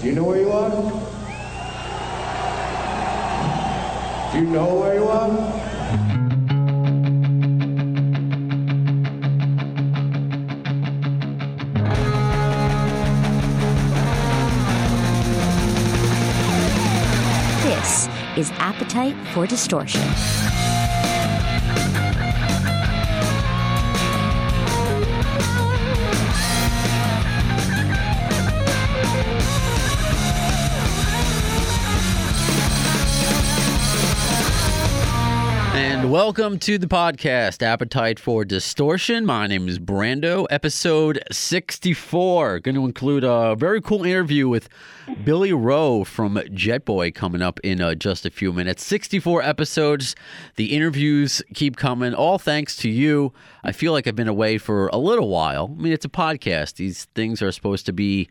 Do you know where you are? Do you know where you are? This is Appetite for Distortion. Welcome to the podcast, Appetite for Distortion. My name is Brando, episode 64. Going to include a very cool interview with Billy Rowe from Jetboy coming up in uh, just a few minutes. 64 episodes. The interviews keep coming, all thanks to you. I feel like I've been away for a little while. I mean, it's a podcast, these things are supposed to be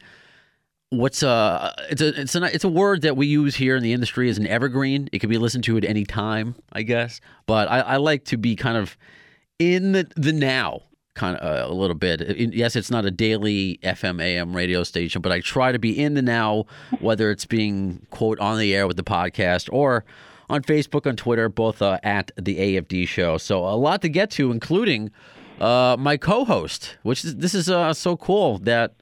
what's uh it's a it's a it's a word that we use here in the industry as an evergreen. It can be listened to at any time i guess. But i, I like to be kind of in the the now kind of uh, a little bit. It- yes it's not a daily fm am radio station but i try to be in the now whether it's being quote on the air with the podcast or on facebook on twitter both uh, at the afd show. So a lot to get to including uh, my co-host which is this is uh, so cool that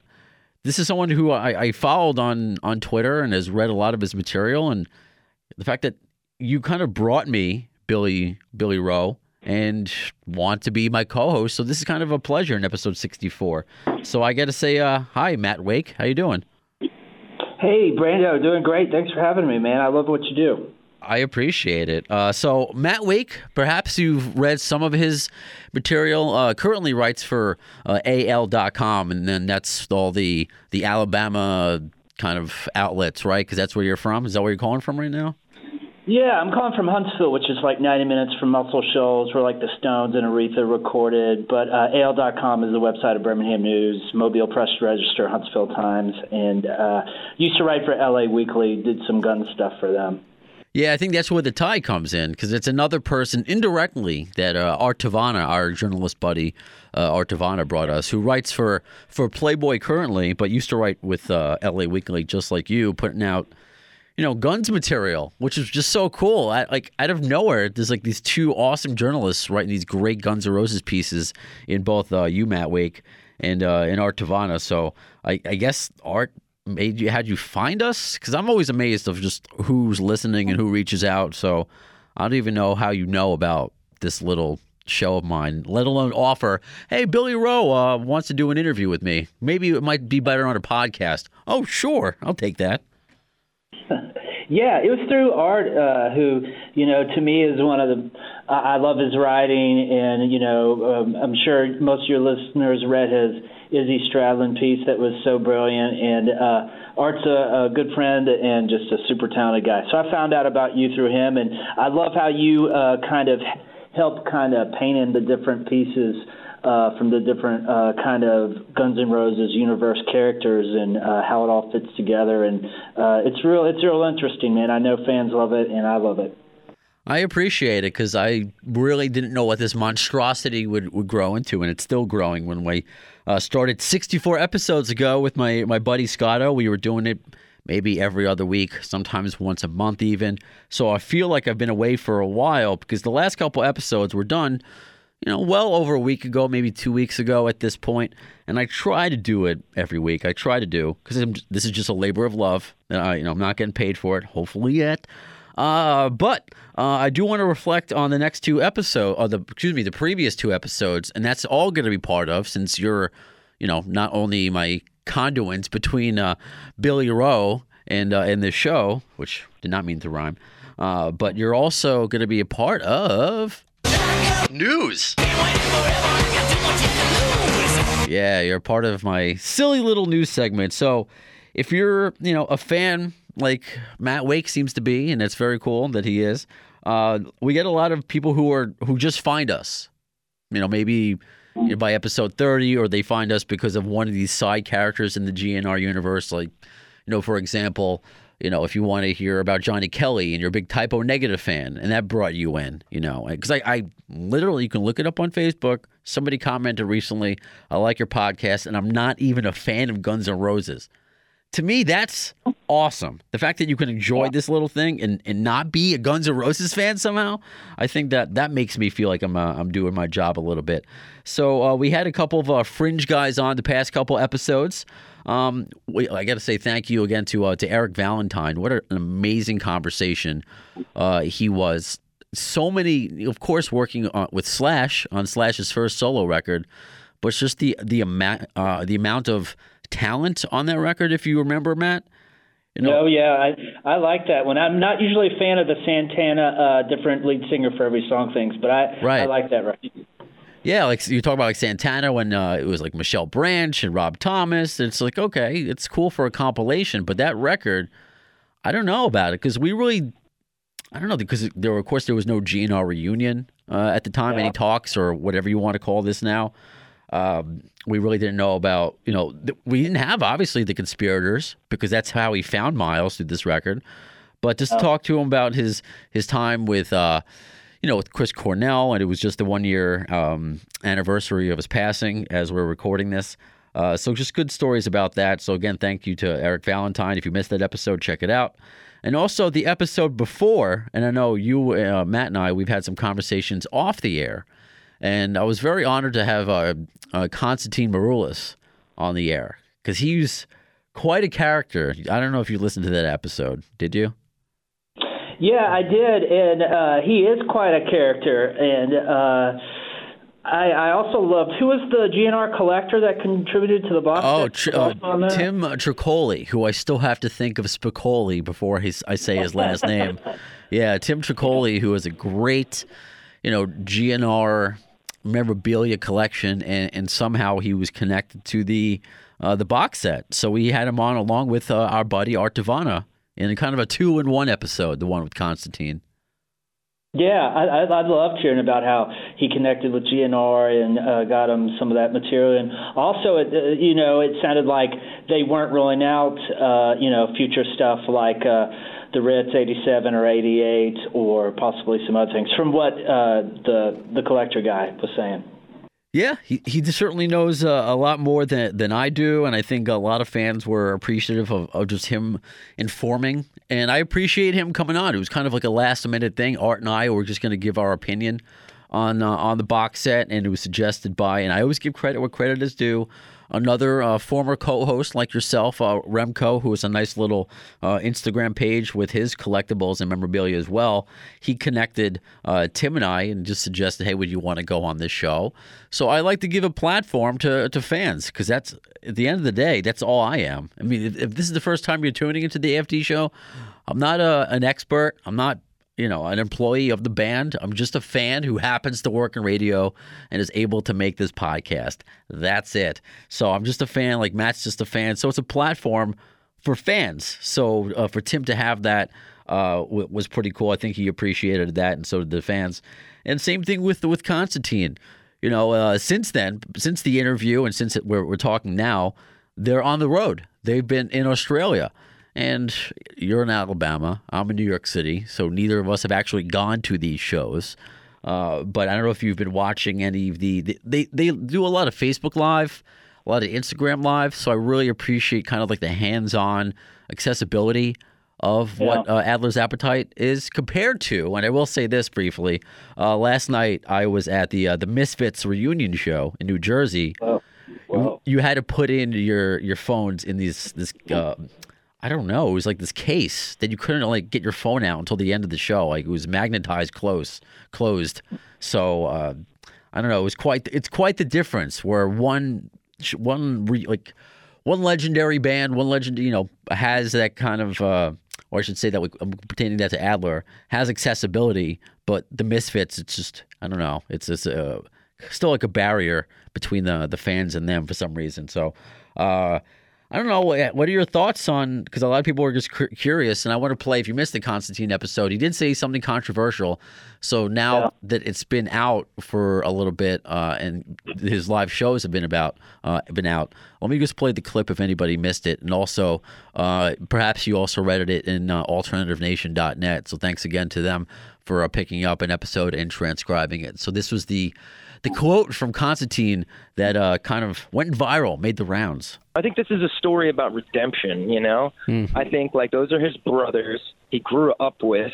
this is someone who I, I followed on on Twitter and has read a lot of his material, and the fact that you kind of brought me Billy Billy Rowe and want to be my co-host, so this is kind of a pleasure in episode sixty four. So I got to say, uh, hi, Matt Wake, how you doing? Hey, Brando, doing great. Thanks for having me, man. I love what you do. I appreciate it. Uh, so Matt Wake, perhaps you've read some of his material. Uh, currently writes for uh, AL.com, and then that's all the the Alabama kind of outlets, right? Because that's where you're from. Is that where you're calling from right now? Yeah, I'm calling from Huntsville, which is like 90 minutes from Muscle Shoals, where like the Stones and Aretha recorded. But uh, AL.com is the website of Birmingham News, Mobile Press Register, Huntsville Times, and uh, used to write for LA Weekly. Did some gun stuff for them. Yeah, I think that's where the tie comes in because it's another person indirectly that uh, Art Tavana, our journalist buddy, uh, Art Tavana brought us, who writes for for Playboy currently, but used to write with uh, L.A. Weekly, just like you, putting out you know guns material, which is just so cool. I, like out of nowhere, there's like these two awesome journalists writing these great Guns N' Roses pieces in both uh, you, Matt Wake, and uh, and Art Tavana. So I, I guess Art made you had you find us because I'm always amazed of just who's listening and who reaches out. So I don't even know how you know about this little show of mine, let alone offer. Hey, Billy Rowe uh, wants to do an interview with me. Maybe it might be better on a podcast. Oh, sure, I'll take that. Yeah, it was through Art, uh, who you know to me is one of the. I I love his writing, and you know um, I'm sure most of your listeners read his Izzy Stradlin piece that was so brilliant, and uh, Art's a, a good friend and just a super talented guy. So I found out about you through him, and I love how you uh, kind of help kind of paint in the different pieces uh, from the different uh, kind of Guns N' Roses universe characters and uh, how it all fits together. And uh, it's real, it's real interesting, man. I know fans love it, and I love it. I appreciate it because I really didn't know what this monstrosity would, would grow into, and it's still growing. When we uh, started 64 episodes ago with my, my buddy Scotto, we were doing it maybe every other week, sometimes once a month even. So I feel like I've been away for a while because the last couple episodes were done, you know, well over a week ago, maybe two weeks ago at this point. And I try to do it every week. I try to do because this is just a labor of love. Uh, you know, I'm not getting paid for it, hopefully yet. Uh, but uh, I do want to reflect on the next two episodes, or the excuse me, the previous two episodes, and that's all going to be part of since you're, you know, not only my conduits between uh, Billy Rowe and uh, and the show, which did not mean to rhyme, uh, but you're also going to be a part of news. Yeah, you're part of my silly little news segment. So, if you're, you know, a fan like Matt Wake seems to be, and it's very cool that he is, uh, we get a lot of people who are who just find us. You know, maybe you know, by episode 30, or they find us because of one of these side characters in the GNR universe. Like, you know, for example, you know, if you want to hear about Johnny Kelly and you're a big Type O Negative fan, and that brought you in, you know, because I, I literally, you can look it up on Facebook. Somebody commented recently, I like your podcast, and I'm not even a fan of Guns N' Roses. To me, that's awesome. The fact that you can enjoy this little thing and, and not be a Guns N' Roses fan somehow, I think that that makes me feel like I'm uh, I'm doing my job a little bit. So uh, we had a couple of uh, fringe guys on the past couple episodes. Um, we, I got to say thank you again to uh, to Eric Valentine. What an amazing conversation uh, he was. So many, of course, working on, with Slash on Slash's first solo record, but it's just the the amount uh, the amount of talent on that record. If you remember, Matt. You know, no, yeah, I I like that one. I'm not usually a fan of the Santana uh, different lead singer for every song things, but I right. I like that record. Yeah, like you talk about like Santana when uh, it was like Michelle Branch and Rob Thomas. It's like okay, it's cool for a compilation, but that record, I don't know about it because we really, I don't know because there of course there was no GNR reunion uh, at the time, yeah. any talks or whatever you want to call this now. Um, we really didn't know about, you know, th- we didn't have obviously the conspirators because that's how he found Miles through this record. But just oh. talk to him about his his time with, uh, you know, with Chris Cornell, and it was just the one year um, anniversary of his passing as we're recording this. Uh, so just good stories about that. So again, thank you to Eric Valentine. If you missed that episode, check it out. And also the episode before, and I know you, uh, Matt, and I, we've had some conversations off the air and I was very honored to have uh, uh, Constantine Maroulis on the air because he's quite a character. I don't know if you listened to that episode. Did you? Yeah, I did, and uh, he is quite a character. And uh, I, I also loved who was the GNR collector that contributed to the box. Oh, tr- uh, Tim Tricoli, who I still have to think of Spicoli before he, I say his last name. Yeah, Tim Tricoli, who is a great, you know, GNR memorabilia collection, and, and somehow he was connected to the uh, the box set. So we had him on along with uh, our buddy Art Tavana in kind of a two in one episode, the one with Constantine. Yeah, I, I, I loved hearing about how he connected with GNR and uh, got him some of that material. And also, it, uh, you know, it sounded like they weren't rolling out, uh, you know, future stuff like. Uh, the Ritz 87 or 88 or possibly some other things from what uh, the the collector guy was saying. Yeah, he, he certainly knows uh, a lot more than, than I do, and I think a lot of fans were appreciative of, of just him informing. And I appreciate him coming on. It was kind of like a last minute thing. Art and I were just going to give our opinion on uh, on the box set, and it was suggested by. And I always give credit where credit is due another uh, former co-host like yourself, uh, Remco, who has a nice little uh, Instagram page with his collectibles and memorabilia as well. He connected uh, Tim and I and just suggested, "Hey, would you want to go on this show?" So I like to give a platform to to fans because that's at the end of the day, that's all I am. I mean, if, if this is the first time you're tuning into the AFD show, I'm not a, an expert. I'm not you know, an employee of the band. I'm just a fan who happens to work in radio and is able to make this podcast. That's it. So I'm just a fan, like Matt's just a fan. So it's a platform for fans. So uh, for Tim to have that uh, w- was pretty cool. I think he appreciated that, and so did the fans. And same thing with with Constantine. You know, uh, since then, since the interview, and since it, we're, we're talking now, they're on the road. They've been in Australia. And you're in Alabama. I'm in New York City. So neither of us have actually gone to these shows. Uh, but I don't know if you've been watching any of the, the, they they do a lot of Facebook Live, a lot of Instagram Live. So I really appreciate kind of like the hands-on accessibility of yeah. what uh, Adler's Appetite is compared to. And I will say this briefly: uh, last night I was at the uh, the Misfits reunion show in New Jersey. Wow. You, you, had to put in your your phones in these this uh, I don't know. It was like this case that you couldn't like get your phone out until the end of the show. Like it was magnetized close, closed. So uh, I don't know. It was quite. It's quite the difference. Where one, one re, like one legendary band, one legend, you know, has that kind of. Uh, or I should say that we, I'm pertaining that to Adler has accessibility, but the Misfits, it's just I don't know. It's just uh, still like a barrier between the the fans and them for some reason. So. Uh, I don't know. What are your thoughts on? Because a lot of people are just curious, and I want to play. If you missed the Constantine episode, he did say something controversial. So now yeah. that it's been out for a little bit, uh, and his live shows have been about uh, been out, let me just play the clip if anybody missed it, and also uh, perhaps you also read it in uh, AlternativeNation.net. So thanks again to them for uh, picking up an episode and transcribing it. So this was the the quote from Constantine that uh, kind of went viral, made the rounds. I think this is a story about redemption. You know, I think like those are his brothers he grew up with,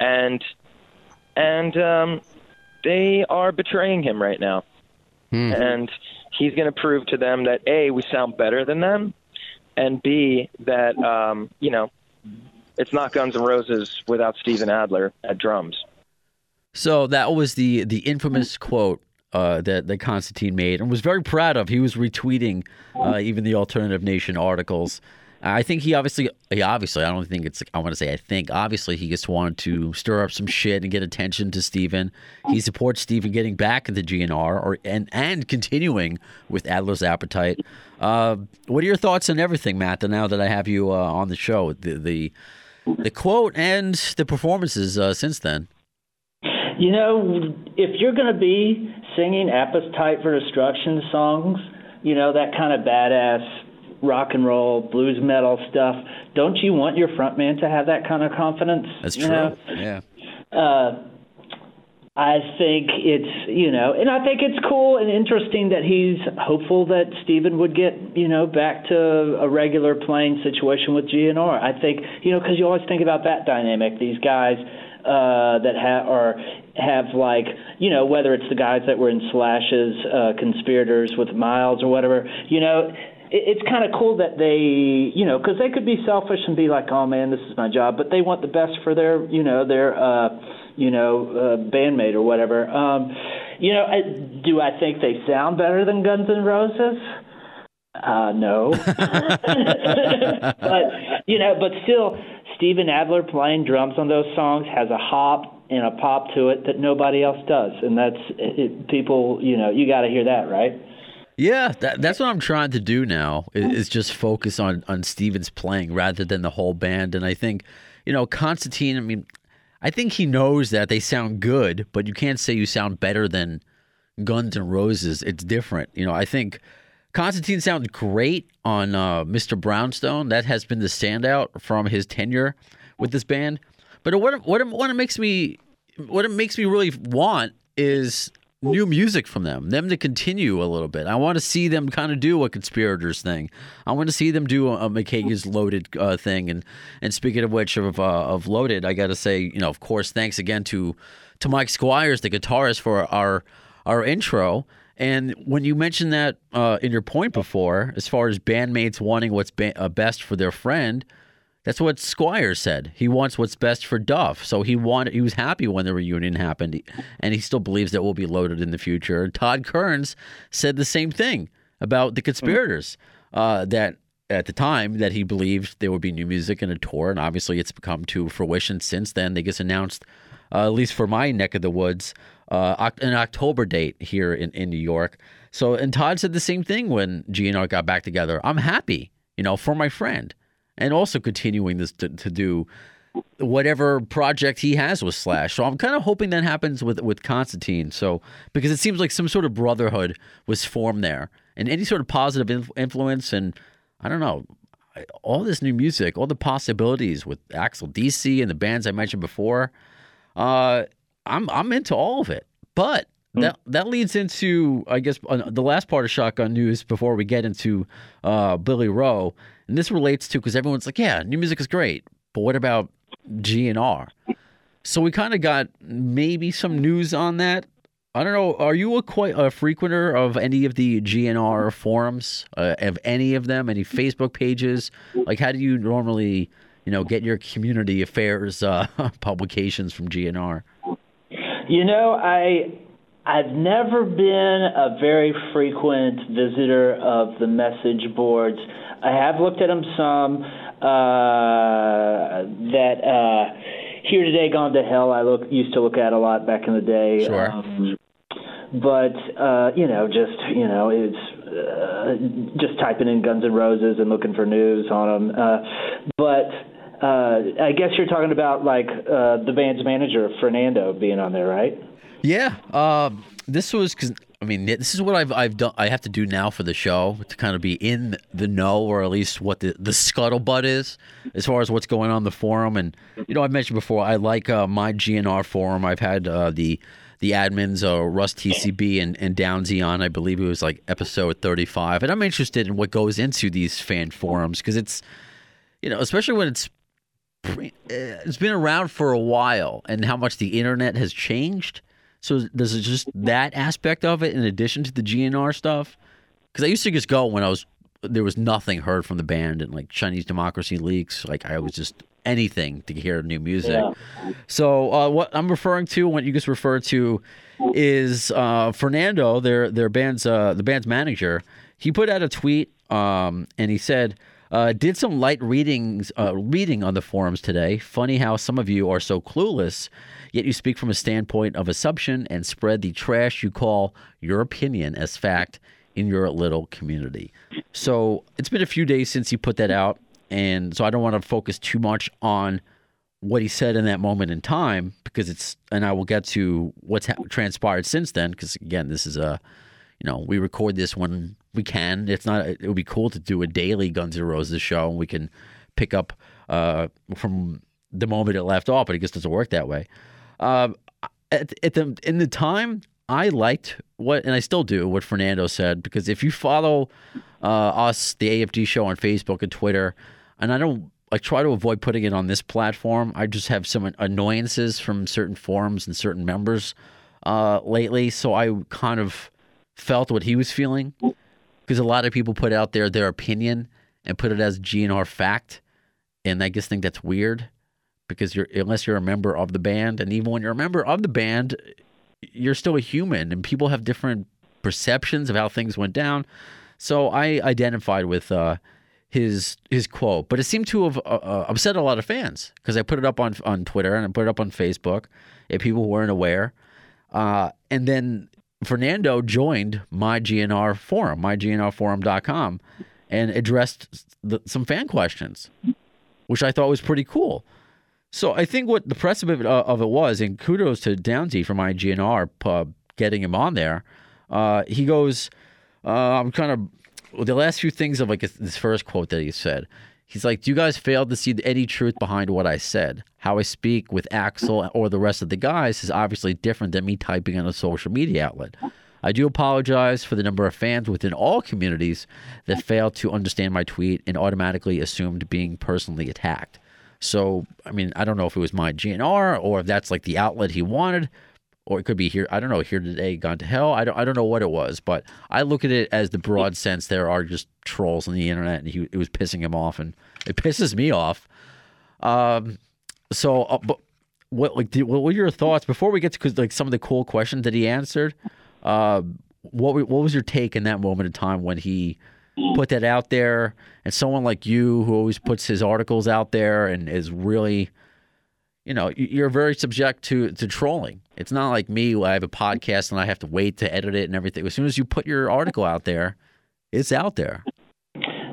and and um, they are betraying him right now, and he's going to prove to them that a we sound better than them, and b that um, you know it's not Guns N' Roses without Steven Adler at drums. So that was the the infamous quote uh, that that Constantine made and was very proud of. He was retweeting uh, even the Alternative Nation articles. I think he obviously, he obviously, I don't think it's. I want to say, I think obviously he just wanted to stir up some shit and get attention to Steven. He supports Steven getting back at the GNR or and and continuing with Adler's Appetite. Uh, what are your thoughts on everything, Matt? Now that I have you uh, on the show, the the the quote and the performances uh, since then. You know, if you're going to be singing Appetite for Destruction songs, you know, that kind of badass rock and roll, blues metal stuff, don't you want your frontman to have that kind of confidence? That's true. know? Yeah. Uh, I think it's, you know, and I think it's cool and interesting that he's hopeful that Steven would get, you know, back to a regular playing situation with GNR. I think, you know, because you always think about that dynamic. These guys uh, that ha- are have like, you know, whether it's the guys that were in Slash's uh, conspirators with Miles or whatever, you know, it, it's kind of cool that they, you know, because they could be selfish and be like, oh man, this is my job, but they want the best for their, you know, their. Uh, you know, uh, bandmate or whatever. Um, you know, I, do I think they sound better than Guns N' Roses? Uh, no. but you know, but still, Steven Adler playing drums on those songs has a hop and a pop to it that nobody else does, and that's it, people. You know, you got to hear that, right? Yeah, that, that's what I'm trying to do now is, is just focus on on Steven's playing rather than the whole band. And I think, you know, Constantine. I mean, I think he knows that they sound good, but you can't say you sound better than Guns N' Roses. It's different. You know, I think Constantine sounds great on uh, Mr. Brownstone. That has been the standout from his tenure with this band. But what what what makes me what it makes me really want is new music from them, them to continue a little bit. I want to see them kind of do a conspirators thing. I want to see them do a, a McKagan's loaded uh, thing. And and speaking of which of uh, of loaded, I got to say, you know, of course, thanks again to to Mike Squires, the guitarist, for our our intro. And when you mentioned that uh, in your point before, as far as bandmates wanting what's ba- uh, best for their friend, that's what Squire said. He wants what's best for Duff. So he wanted he was happy when the reunion happened and he still believes that we'll be loaded in the future. And Todd Kerns said the same thing about the conspirators. Uh, that at the time that he believed there would be new music and a tour, and obviously it's come to fruition since then. They just announced, uh, at least for my neck of the woods, uh, an October date here in, in New York. So, and Todd said the same thing when GNR got back together. I'm happy, you know, for my friend and also continuing this to, to do whatever project he has with Slash. So I'm kind of hoping that happens with with Constantine. So because it seems like some sort of brotherhood was formed there, and any sort of positive inf- influence, and I don't know, all this new music, all the possibilities with AXL/DC and the bands I mentioned before. Uh, I'm I'm into all of it, but. That, that leads into, I guess, uh, the last part of Shotgun News before we get into uh, Billy Rowe. And this relates to because everyone's like, yeah, new music is great, but what about GNR? So we kind of got maybe some news on that. I don't know. Are you a quite a frequenter of any of the GNR forums? Uh, of any of them? Any Facebook pages? Like, how do you normally, you know, get your community affairs uh, publications from GNR? You know, I I've never been a very frequent visitor of the message boards. I have looked at them some. Uh, that uh, here today, gone to hell. I look used to look at a lot back in the day. Sure. Um, but uh, you know, just you know, it's uh, just typing in Guns N' Roses and looking for news on them. Uh, but uh, I guess you're talking about like uh, the band's manager Fernando being on there, right? Yeah. Um, this was because I mean this is what I've I've done. I have to do now for the show to kind of be in the know, or at least what the the scuttlebutt is as far as what's going on in the forum. And you know, I've mentioned before, I like uh, my GNR forum. I've had uh, the the admins, uh, Russ TCB and, and Downsy on. I believe it was like episode 35. And I'm interested in what goes into these fan forums because it's, you know, especially when it's uh, it's been around for a while and how much the internet has changed. So there's just that aspect of it in addition to the GNR stuff. Because I used to just go when I was there was nothing heard from the band and like Chinese Democracy leaks. Like I was just anything to hear new music. Yeah. So uh, what I'm referring to, what you just referred to, is uh, Fernando, their their band's uh, the band's manager. He put out a tweet um, and he said. Uh, did some light readings, uh, reading on the forums today. Funny how some of you are so clueless, yet you speak from a standpoint of assumption and spread the trash you call your opinion as fact in your little community. So it's been a few days since he put that out, and so I don't want to focus too much on what he said in that moment in time because it's, and I will get to what's ha- transpired since then because again, this is a, you know, we record this when we can. It's not. It would be cool to do a daily Guns N' Roses show, and we can pick up uh, from the moment it left off. But it just doesn't work that way. Um, at, at the in the time, I liked what, and I still do what Fernando said because if you follow uh, us, the AFD show on Facebook and Twitter, and I don't. I try to avoid putting it on this platform. I just have some annoyances from certain forums and certain members uh, lately, so I kind of felt what he was feeling because a lot of people put out there their opinion and put it as GNR fact, and I just think that's weird because you're unless you're a member of the band, and even when you're a member of the band, you're still a human, and people have different perceptions of how things went down. So I identified with uh, his his quote, but it seemed to have uh, uh, upset a lot of fans because I put it up on on Twitter and I put it up on Facebook, if people weren't aware, uh, and then Fernando joined my GNR forum, mygnrforum.com, and addressed the, some fan questions, which I thought was pretty cool. So I think what the press of it, uh, of it was, and kudos to Downsy from IGNR uh, getting him on there. Uh, he goes, uh, I'm kind of the last few things of like this first quote that he said. He's like, "Do you guys fail to see any truth behind what I said? How I speak with Axl or the rest of the guys is obviously different than me typing on a social media outlet." I do apologize for the number of fans within all communities that failed to understand my tweet and automatically assumed being personally attacked. So, I mean, I don't know if it was my GNR or if that's like the outlet he wanted, or it could be here. I don't know. Here today, gone to hell. I don't. I don't know what it was, but I look at it as the broad sense. There are just trolls on the internet, and he it was pissing him off, and it pisses me off. Um. So, uh, but what like what were your thoughts before we get to cause, like some of the cool questions that he answered? Uh, what what was your take in that moment in time when he put that out there, and someone like you who always puts his articles out there and is really you know, you- you're very subject to to trolling. It's not like me. I have a podcast and I have to wait to edit it and everything. As soon as you put your article out there, it's out there.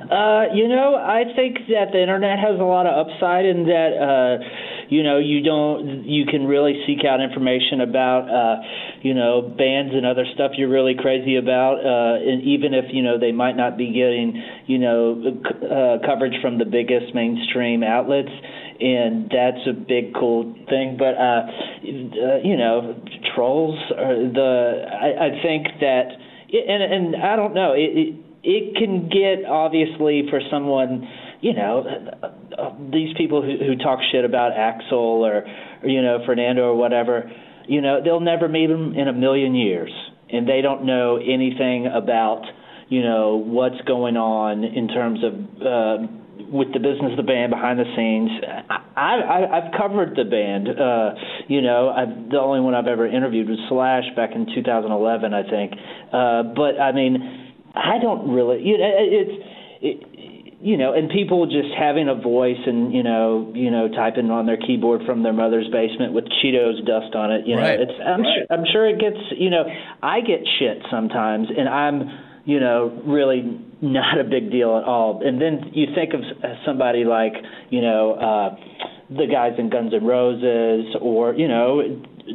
Uh, you know, I think that the internet has a lot of upside in that, uh, you know, you don't, you can really seek out information about, uh, you know, bands and other stuff you're really crazy about, uh, and even if you know they might not be getting, you know, c- uh, coverage from the biggest mainstream outlets. And that's a big cool thing, but uh, uh, you know, trolls are the. I, I think that, and and I don't know. It, it it can get obviously for someone you know these people who, who talk shit about Axl or, or you know Fernando or whatever you know they'll never meet him in a million years and they don't know anything about you know what's going on in terms of uh, with the business of the band behind the scenes. I, I I've covered the band. Uh, you know, I've, the only one I've ever interviewed was Slash back in 2011, I think. Uh, but I mean, I don't really. You know, it's. It, you know, and people just having a voice and you know, you know, typing on their keyboard from their mother's basement with Cheetos dust on it. You know, Right. it's I'm sure I'm sure it gets. You know, I get shit sometimes, and I'm you know really not a big deal at all. And then you think of somebody like you know uh, the guys in Guns N' Roses, or you know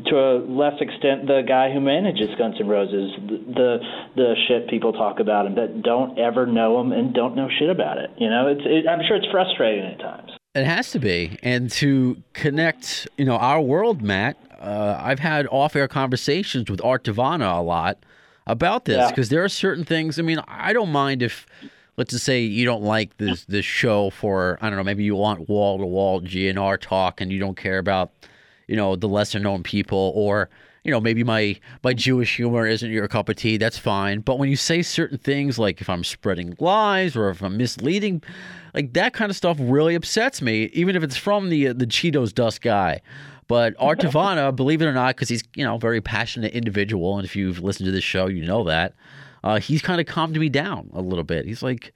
to a less extent the guy who manages Guns N' Roses, the the, the shit people talk about him that don't ever know him and don't know shit about it. You know, it's it, I'm sure it's frustrating at times. It has to be, and to connect, you know, our world, Matt. uh, I've had off-air conversations with Art Tavana a lot about this Yeah. because there are certain things. I mean, I don't mind if, let's just say, you don't like this this show for I don't know, maybe you want wall to wall GNR talk and you don't care about, you know, the lesser known people or you know maybe my my Jewish humor isn't your cup of tea. That's fine. But when you say certain things like if I'm spreading lies or if I'm misleading, like that kind of stuff really upsets me, even if it's from the the Cheetos dust guy. But Art Tavana, believe it or not, because he's you know a very passionate individual, and if you've listened to this show, you know that uh, he's kind of calmed me down a little bit. He's like,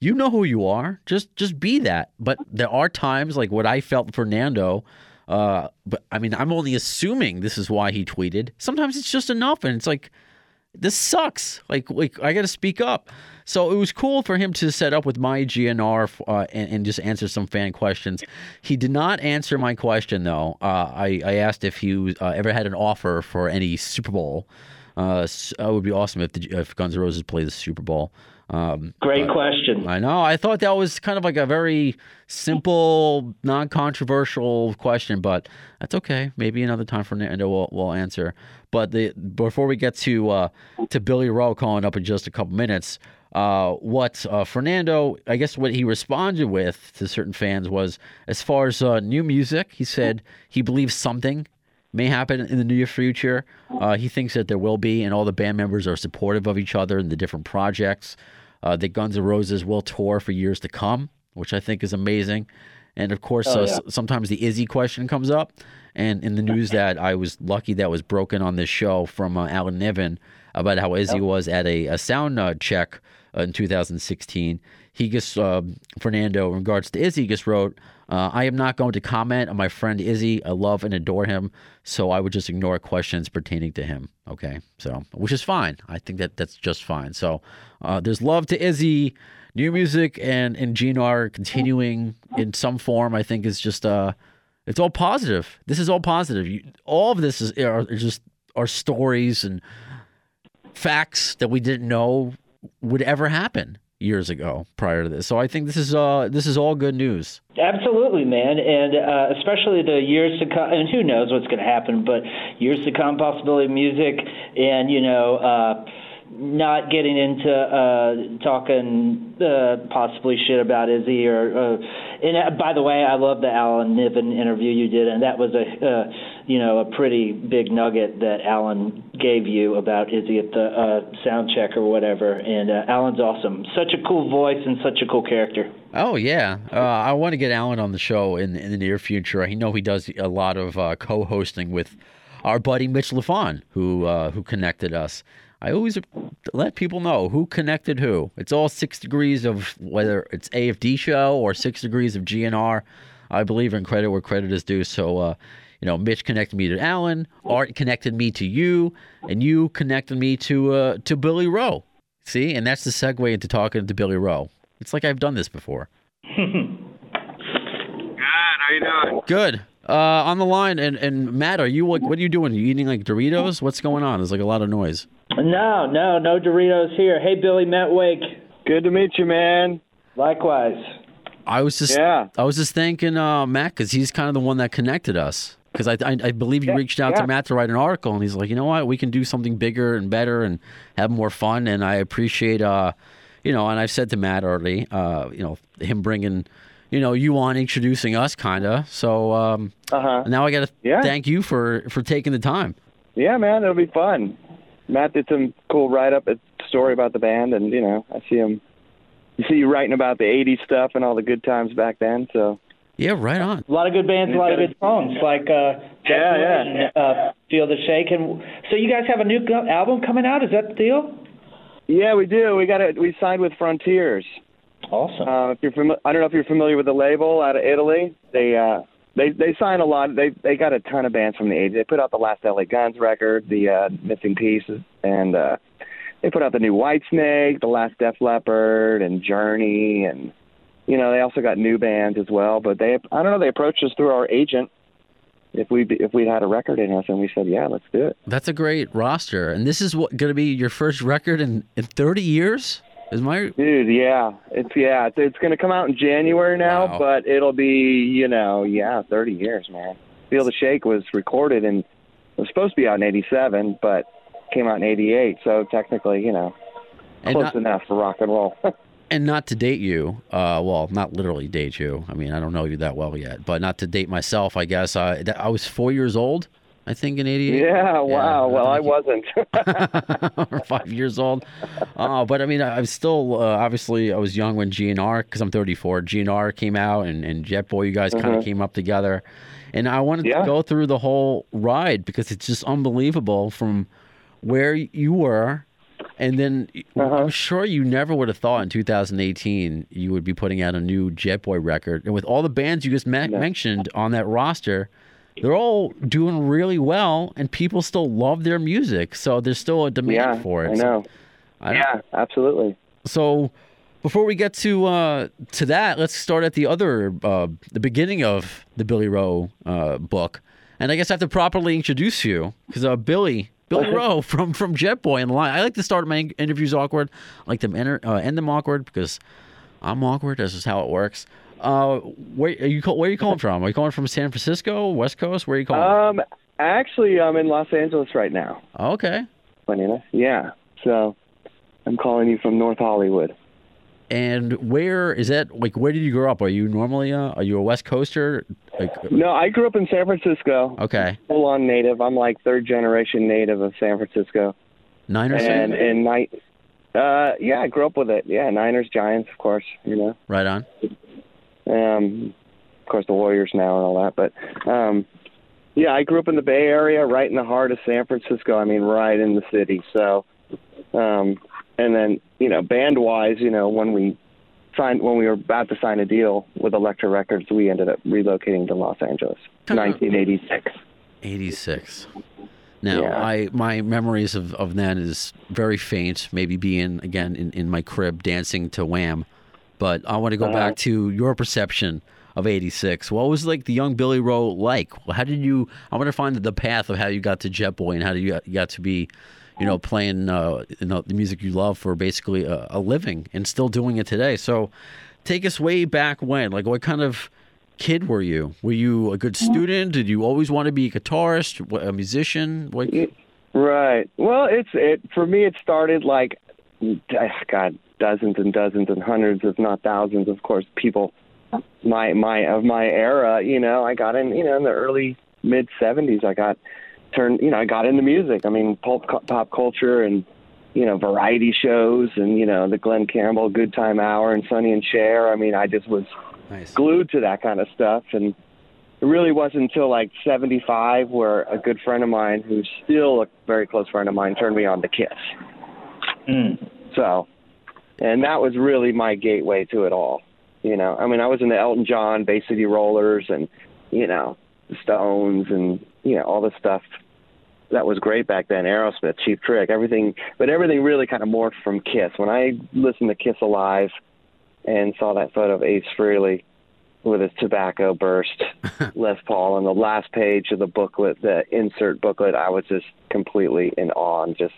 you know who you are, just just be that. But there are times like what I felt Fernando. Uh, but I mean, I'm only assuming this is why he tweeted. Sometimes it's just enough, and it's like, this sucks. Like, like I got to speak up. So it was cool for him to set up with my GNR uh, and, and just answer some fan questions. He did not answer my question though. Uh, I, I asked if he uh, ever had an offer for any Super Bowl. Uh, it would be awesome if the, if Guns N' Roses played the Super Bowl. Um, Great question. I know. I thought that was kind of like a very simple, non-controversial question, but that's okay. Maybe another time for Fernando will, will answer. But the before we get to uh, to Billy Rowe calling up in just a couple minutes, uh, what uh, Fernando, I guess, what he responded with to certain fans was, as far as uh, new music, he said he believes something may happen in the near future. Uh, he thinks that there will be, and all the band members are supportive of each other and the different projects. Uh, the Guns N' Roses will tour for years to come, which I think is amazing. And of course, uh, sometimes the Izzy question comes up. And in the news that I was lucky that was broken on this show from uh, Alan Niven about how Izzy was at a, a sound uh, check uh, in 2016. He just, uh, Fernando, in regards to Izzy, just wrote, uh, I am not going to comment on my friend Izzy. I love and adore him, so I would just ignore questions pertaining to him. Okay, so which is fine. I think that that's just fine. So uh, there's love to Izzy. New music and and GNR continuing in some form. I think is just uh, it's all positive. This is all positive. You, all of this is are, are just are stories and facts that we didn't know would ever happen years ago prior to this. So I think this is uh this is all good news. Absolutely, man, and uh, especially the years to come. And who knows what's going to happen? But years to come, possibility of music, and you know, uh, not getting into uh, talking uh, possibly shit about Izzy or. Uh, and uh, by the way, I love the Alan Niven interview you did, and that was a, uh, you know, a pretty big nugget that Alan gave you about Izzy at the uh, sound check or whatever. And uh, Alan's awesome, such a cool voice and such a cool character. Oh yeah, uh, I want to get Alan on the show in in the near future. I know he does a lot of uh, co-hosting with our buddy Mitch LaFon, who uh, who connected us. I always let people know who connected who. It's all six degrees of whether it's AFD show or six degrees of GNR. I believe in credit where credit is due. So, uh, you know, Mitch connected me to Alan, Art connected me to you, and you connected me to uh, to Billy Rowe. See, and that's the segue into talking to Billy Rowe. It's like I've done this before. Good. How you doing? Good. Uh, on the line, and, and Matt, are you like, what are you doing? Are you eating like Doritos? What's going on? There's like a lot of noise. No, no, no Doritos here. Hey, Billy, Matt Wake. Good to meet you, man. Likewise. I was just, Yeah. I was just thanking uh, Matt because he's kind of the one that connected us. Because I, I, I believe you reached out yeah. to Matt to write an article, and he's like, you know what, we can do something bigger and better and have more fun. And I appreciate, uh, you know, and I've said to Matt already, uh, you know, him bringing, you know, you on introducing us, kind of. So um, Uh huh. now I got to Yeah. thank you for for taking the time. Yeah, man. It'll be fun. Matt did some cool write up, story about the band, and you know, I see him. You see you writing about the '80s stuff and all the good times back then. So Yeah, right on. A lot of good bands, a lot of good songs, like uh, Yeah, yeah. and uh, Feel the Shake. And so you guys have a new album coming out? Is that the deal? yeah, we do. We got it. We signed with Frontiers. Awesome. Uh, if you're fami- I don't know if you're familiar with the label out of Italy. They uh, they they sign a lot. They they got a ton of bands from the '80s. They put out the last LA Guns record, the uh, Missing Pieces, and uh, they put out the new Whitesnake, the last Def Leppard, and Journey, and you know they also got new bands as well. But they I don't know they approached us through our agent if we if we had a record in us, and we said yeah, let's do it. That's a great roster, and this is what going to be your first record in, in 30 years. Is my Dude, yeah, it's yeah, it's, it's going to come out in January now, Wow. but it'll be you know yeah, thirty years, man. Feel the Shake was recorded in was supposed to be out in '87, but came out in '88. So technically, you know, And close not, enough for rock and roll. and not to date you, uh, well, not literally date you. I mean, I don't know you that well yet, but not to date myself, I guess. I, I was four years old, I think, in 88. yeah, wow. well, I wasn't. or five years old. Uh, but I mean, I- I'm still uh, obviously I was young when GNR because I'm 34. GNR came out and and Jet Boy, you guys kind of came up together, and I wanted to go through the whole ride because it's just unbelievable from where you were. And then I'm sure you never would have thought in 2018 you would be putting out a new Jet Boy record. And with all the bands you just me- mentioned on that roster, they're all doing really well, and people still love their music. So there's still a demand yeah, for it. I know. I- yeah, absolutely. So before we get to uh, to that, let's start at the other uh, the beginning of the Billy Rowe uh, book, and I guess I have to properly introduce you because uh, Billy. Billy Rowe from from Jet Boy and Line. I like to start my interviews awkward. I like to enter, uh, end them awkward because I'm awkward. This is how it works. Uh, where are you? call- Where are you calling from? Are you calling from San Francisco, West Coast? Where are you calling? Um, actually, I'm in Los Angeles right now. Okay. Funny enough. Yeah. So I'm calling you from North Hollywood. And where is that? Like, where did you grow up? Are you normally uh, are you a West Coaster? Like, No, I grew up in San Francisco. okay, Full on native. I'm like third generation native of San Francisco. Niners. And in night uh yeah, I grew up with it. Yeah, Niners, Giants, of course, you know. Right on. Um of course the Warriors now and all that, but um yeah, I grew up in the Bay Area, right in the heart of San Francisco. I mean, right in the city. So um and then, you know, band wise, you know, when we signed when we were about to sign a deal with Elektra Records, we ended up relocating to Los Angeles. Nineteen eighty six. 86. Now, Yeah. I my memories of, of then is very faint, maybe being, again, in, in my crib dancing to Wham. But I want to go Uh-huh. back to your perception of 86. What was like the young Billy Rowe like? How did you, I want to find the path of how you got to Jet Boy and how you got, you got to be, you know, playing uh, you know, the music you love for basically a, a living and still doing it today. So take us way back when. Like, what kind of kid were you? Were you a good student? Did you always want to be a guitarist, a musician? What, Right. Well, it's it for me. It started like, God, dozens and dozens and hundreds, if not thousands, of course, people. My my of my era, you know, I got in, you know, in the early mid '70s. I got turned, you know, I got into music. I mean, pop pop culture and you know variety shows and you know the Glen Campbell Good Time Hour and Sonny and Cher. I mean, I just was nice. glued to that kind of stuff and it really wasn't until like 75 where a good friend of mine who's still a very close friend of mine turned me on to kiss hmm. so and that was really my gateway to it all you know. I mean i was in the elton john bay city rollers and you know the stones and you know all the stuff that was great back then. Aerosmith cheap trick everything. But everything really kind of morphed from kiss. When i listened to kiss alive and saw that photo of ace frehley with his tobacco burst Les Paul on the last page of the booklet, the insert booklet. I was just completely in awe and just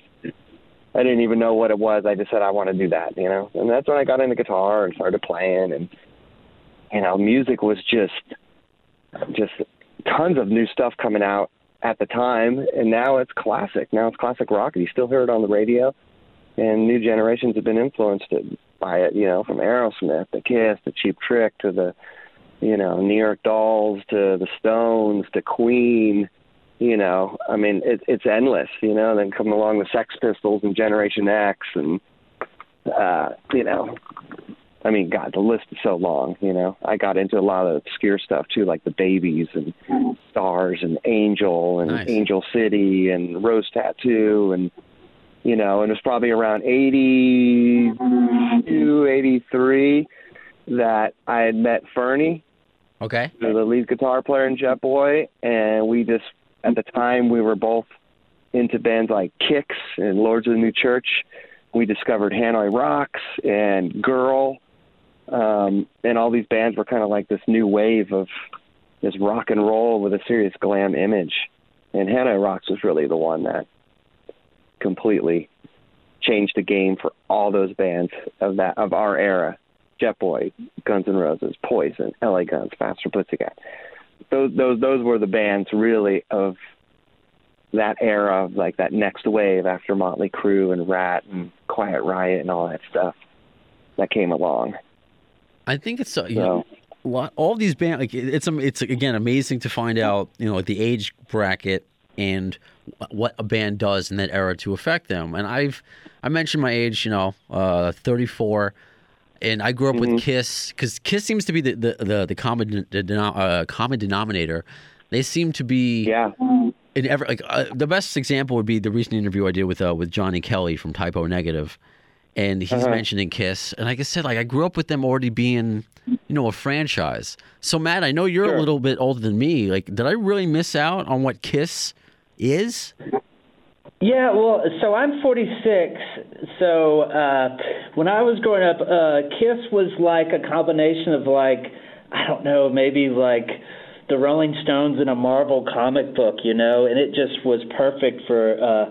I didn't even know what it was. I just said I want to do that, you know. And that's when I got into guitar and started playing and you know, music was just just tons of new stuff coming out at the time and now it's classic. Now it's classic rock. You still hear it on the radio and new generations have been influenced by it, you know, from Aerosmith, the Kiss, the Cheap Trick to the you know, New York Dolls to the Stones to Queen, you know, I mean, it, it's endless, you know, And then come along the Sex Pistols and Generation X and, uh, you know, I mean, God, the list is so long, you know. I got into a lot of obscure stuff too, like the Babys and Starz and Angel and Nice. Angel City and Rose Tattoo and, you know, and it was probably around 82, 83 that I had met Fernie Okay. the lead guitar player in Jet Boy, and we just at the time we were both into bands like Kix and Lords of the New Church. We discovered Hanoi Rocks and Girl, um, and all these bands were kind of like this new wave of this rock and roll with a serious glam image. And Hanoi Rocks was really the one that completely changed the game for all those bands of that of our era. Jet Boy, Guns N' Roses, Poison, LA Guns, Faster Pussycat. Those those those were the bands really of that era of like that next wave after Motley Crue and Ratt and Quiet Riot and all that stuff that came along. I think it's uh, you know, lot, all these bands. Like it's it's again amazing to find out you know like the age bracket and what a band does in that era to affect them. And I've I mentioned my age, you know, uh, 34, and I grew up Mm-hmm. with Kiss because Kiss seems to be the the the, the common the, denom- uh, common denominator. They seem to be Yeah. in every like uh, the best example would be the recent interview I did with uh, with Johnny Kelly from Type O Negative, and he's Uh-huh. mentioning Kiss, and like I said, like I grew up with them already being you know a franchise. So Matt, I know you're a little bit older than me. Like, did I really miss out on what Kiss is? Yeah, well, so I'm 46. So uh, when I was growing up, uh, Kiss was like a combination of like I don't know, maybe like the Rolling Stones in a Marvel comic book, you know, and it just was perfect for. Uh,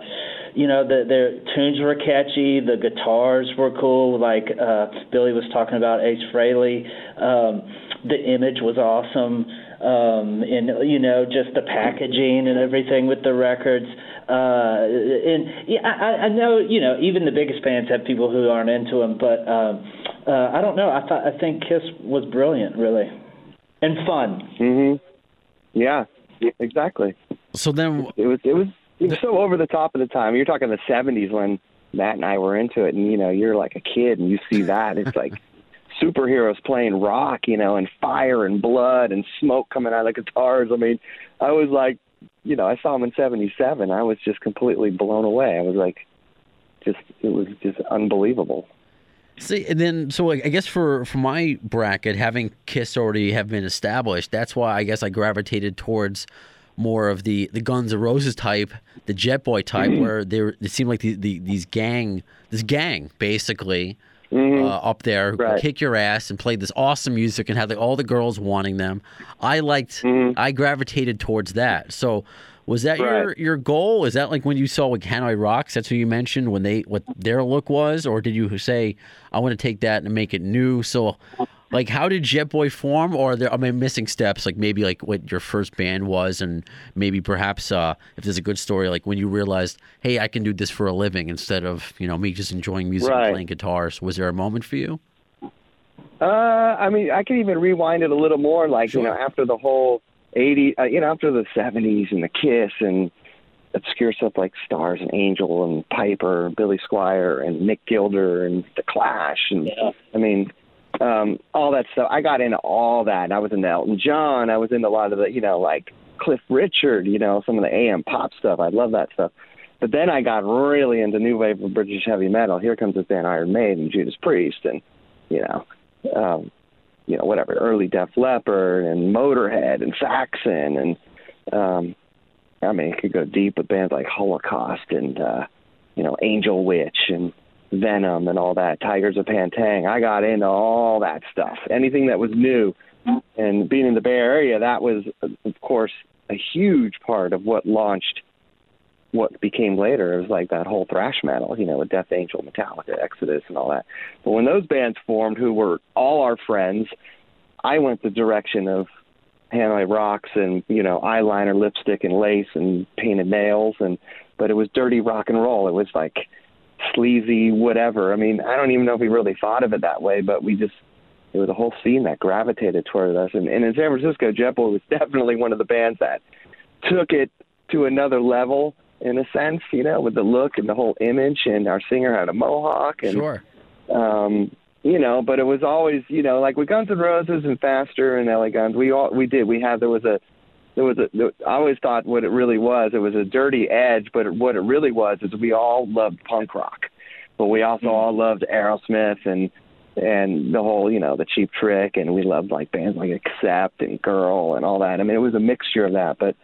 you know, the, their tunes were catchy. The guitars were cool. Like uh, Billy was talking about Ace Frehley. Um, the image was awesome, um, and you know, just the packaging and everything with the records. Uh, and yeah, I, I know you know even the biggest fans have people who aren't into them, but um, uh, I don't know. I thought I think Kiss was brilliant, really, and fun. Mhm. Yeah. Exactly. So then, It was it was it was so over the top of the time. You're talking the 70s when Matt and I were into it, and you know you're like a kid and you see that it's like superheroes playing rock, you know, and fire and blood and smoke coming out of the guitars. I mean, I was like, you know, I saw them in '77. I was just completely blown away. I was like, just it was just unbelievable. see, and then so like, I guess for for my bracket, having Kiss already have been established, that's why I guess I gravitated towards more of the the Guns N' Roses type, the Jet Boy type, Mm-hmm. where they were, it seemed like the, the these gang this gang basically. Mhm. uh, up there, who could Right. kick your ass and played this awesome music and had like all the girls wanting them. I liked, Mhm. I gravitated towards that. So, was that your your goal? Is that like when you saw like Hanoi Rocks? That's who you mentioned when they what their look was, or did you say I want to take that and make it new? So, like, how did Jet Boy form? Or are there am I missing steps? Like maybe like what your first band was, and maybe perhaps uh, if there's a good story, like when you realized, hey, I can do this for a living instead of you know me just enjoying music and Right. playing guitars. Was there a moment for you? Uh, I mean, I can even rewind it a little more, like you know, after the whole '80s, uh, you know, after the '70s and the Kiss and obscure stuff like Starz and Angel and Piper, and Billy Squier and Nick Gilder and the Clash, and Yeah. I mean, um, all that stuff. I got into all that. I was into Elton John. I was into a lot of the, you know, like Cliff Richard. You know, some of the AM pop stuff. I love that stuff. But then I got really into new wave of British heavy metal. Here comes this band Iron Maiden, Judas Priest, and you know, um, you know, whatever, early Def Leppard and Motorhead and Saxon and um I mean, it could go deep with bands like Holocaust and uh, you know, Angel Witch and Venom and all that, Tygers of Pan Tang. I got into all that stuff. Anything that was new. And being in the Bay Area, that was of course a huge part of what launched what became later. It was like that whole thrash metal, you know, with Death Angel, Metallica, Exodus, and all that. But when those bands formed, who were all our friends, I went the direction of Hanoi Rocks and you know eyeliner, lipstick, and lace and painted nails, and but it was dirty rock and roll. It was like sleazy, whatever. I mean, I don't even know if we really thought of it that way, but we just it was a whole scene that gravitated toward us. And, and in San Francisco, Jetboy was definitely one of the bands that took it to another level in a sense, you know, with the look and the whole image. And our singer had a mohawk, and Sure. um, you know, but it was always, you know, like with Guns N' Roses and Faster and LA Guns, we all we did. We had there was a there was a there, I always thought what it really was. It was a dirty edge, but it, what it really was is we all loved punk rock, but we also mm. all loved Aerosmith and and the whole, you know, the Cheap Trick, and we loved like bands like Accept and Girl and all that. I mean, it was a mixture of that, but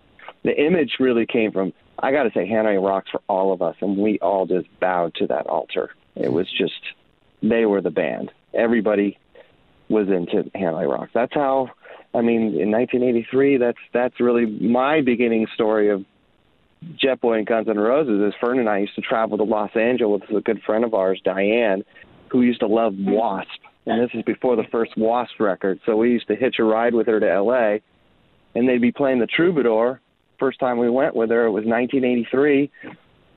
the image really came from. I got to say, Hanoi rocks for all of us, and we all just bowed to that altar. It was just they were the band. Everybody was into Hanoi Rocks. That's how. I mean, in 1983, that's that's really my beginning story of Jet Boy and Guns N' Roses. Is Fern and I used to travel to Los Angeles with a good friend of ours, Diane, who used to love Wasp, and this is before the first Wasp record. So we used to hitch a ride with her to L.A., and they'd be playing the Troubadour, first time we went with her. It was 1983,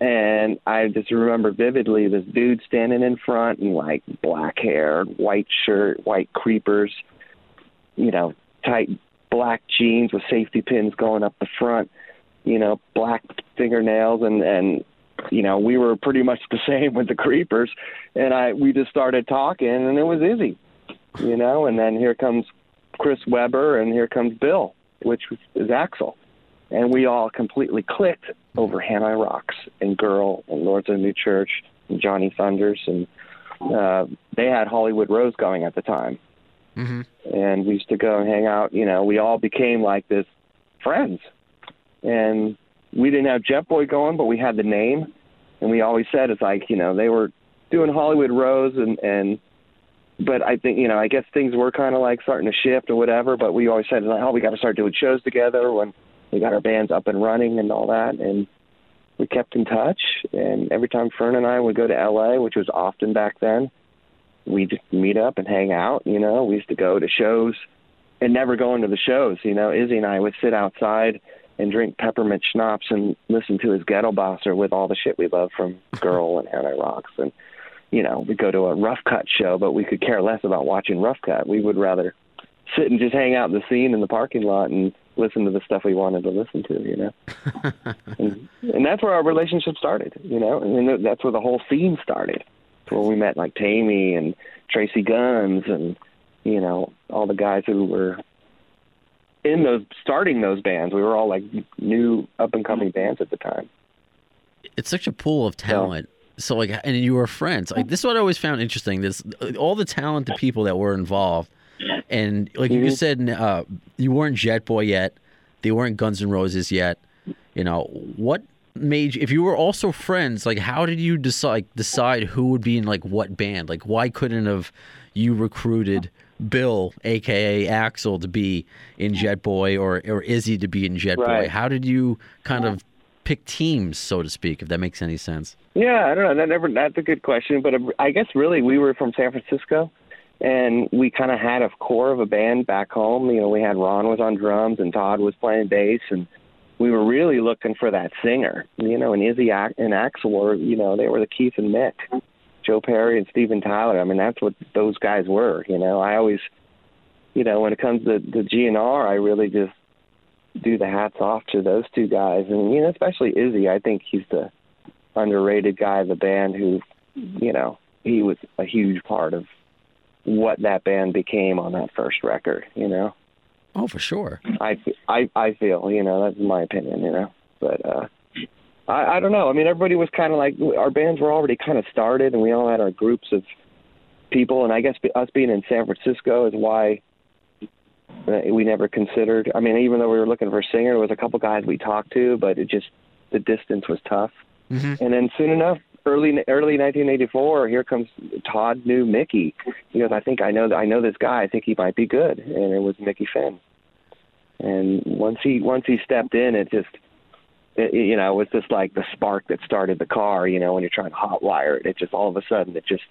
and I just remember vividly this dude standing in front and like black hair, white shirt, white creepers, you know, tight black jeans with safety pins going up the front, you know, black fingernails and and you know, we were pretty much the same with the creepers and I we just started talking and it was Izzy. You know, and then here comes Chris Weber and here comes Bill, which is Axl. And we all completely clicked over Hanoi Rocks and Girl and Lords of the New Church and Johnny Thunders and uh they had Hollywood Rose going at the time hmm and we used to go and hang out. You know, we all became like this friends, and we didn't have Jet Boy going, but we had the name, and we always said it's like you know they were doing Hollywood Rose and and. But I think you know, I guess things were kind of like starting to shift or whatever. But we always said, oh, we got to start doing shows together when we got our bands up and running and all that. And we kept in touch. And every time Fern and I would go to LA, which was often back then, we'd meet up and hang out. You know, we used to go to shows and never go into the shows. You know, Izzy and I would sit outside and drink peppermint schnapps and listen to his ghetto bosser with all the shit we love from Girl and Hanoi Rocks. And, you know, we'd go to a Rough Cutt show, but we could care less about watching Rough Cutt. We would rather sit and just hang out in the scene in the parking lot and listen to the stuff we wanted to listen to, you know. and, and that's where our relationship started, you know, and that's where the whole scene started where we met like Taime and Tracy Guns and you know all the guys who were in those starting those bands. We were all like new up and coming bands at the time. It's such a pool of talent. So like, and you were friends. Like this is what I always found interesting. This all the talented people that were involved, and like you just said, uh, you weren't Jet Boy yet. They weren't Guns N' Roses yet. You know what you, if you were also friends? Like, how did you decide decide who would be in like what band? Like, why couldn't have you recruited Bill, aka Axl, to be in Jet Boy or or Izzy to be in Jet Boy? How did you kind of pick teams, so to speak, if that makes any sense? Yeah, I don't know. That never. That's a good question, but um, I guess really we were from San Francisco, and we kind of had a core of a band back home. You know, we had Ron was on drums and Todd was playing bass, and we were really looking for that singer. You know, and Izzy and Axl were, you know, they were the Keith and Mick, Joe Perry and Steven Tyler. I mean, that's what those guys were. You know, I always, you know, when it comes to the GNR, I really just do the hats off to those two guys, and you know, especially Izzy. I think he's the underrated guy of the band who, you know, he was a huge part of what that band became on that first record. You know, Oh, for sure. I I I feel you know that's my opinion. You know, but uh, I I don't know. I mean, everybody was kind of like our bands were already kind of started, and we all had our groups of people, and I guess us being in San Francisco is why we never considered. I mean, even though we were looking for a singer, there was a couple guys we talked to, but it just the distance was tough. Mhm. And then soon enough, early early 1984, here comes Todd knew Mickey. He goes, I think I know I know this guy. I think he might be good, and it was Mickey Finn. And once he once he stepped in, it just it, you know it was just like the spark that started the car. You know, when you're trying to hotwire it, it just all of a sudden it just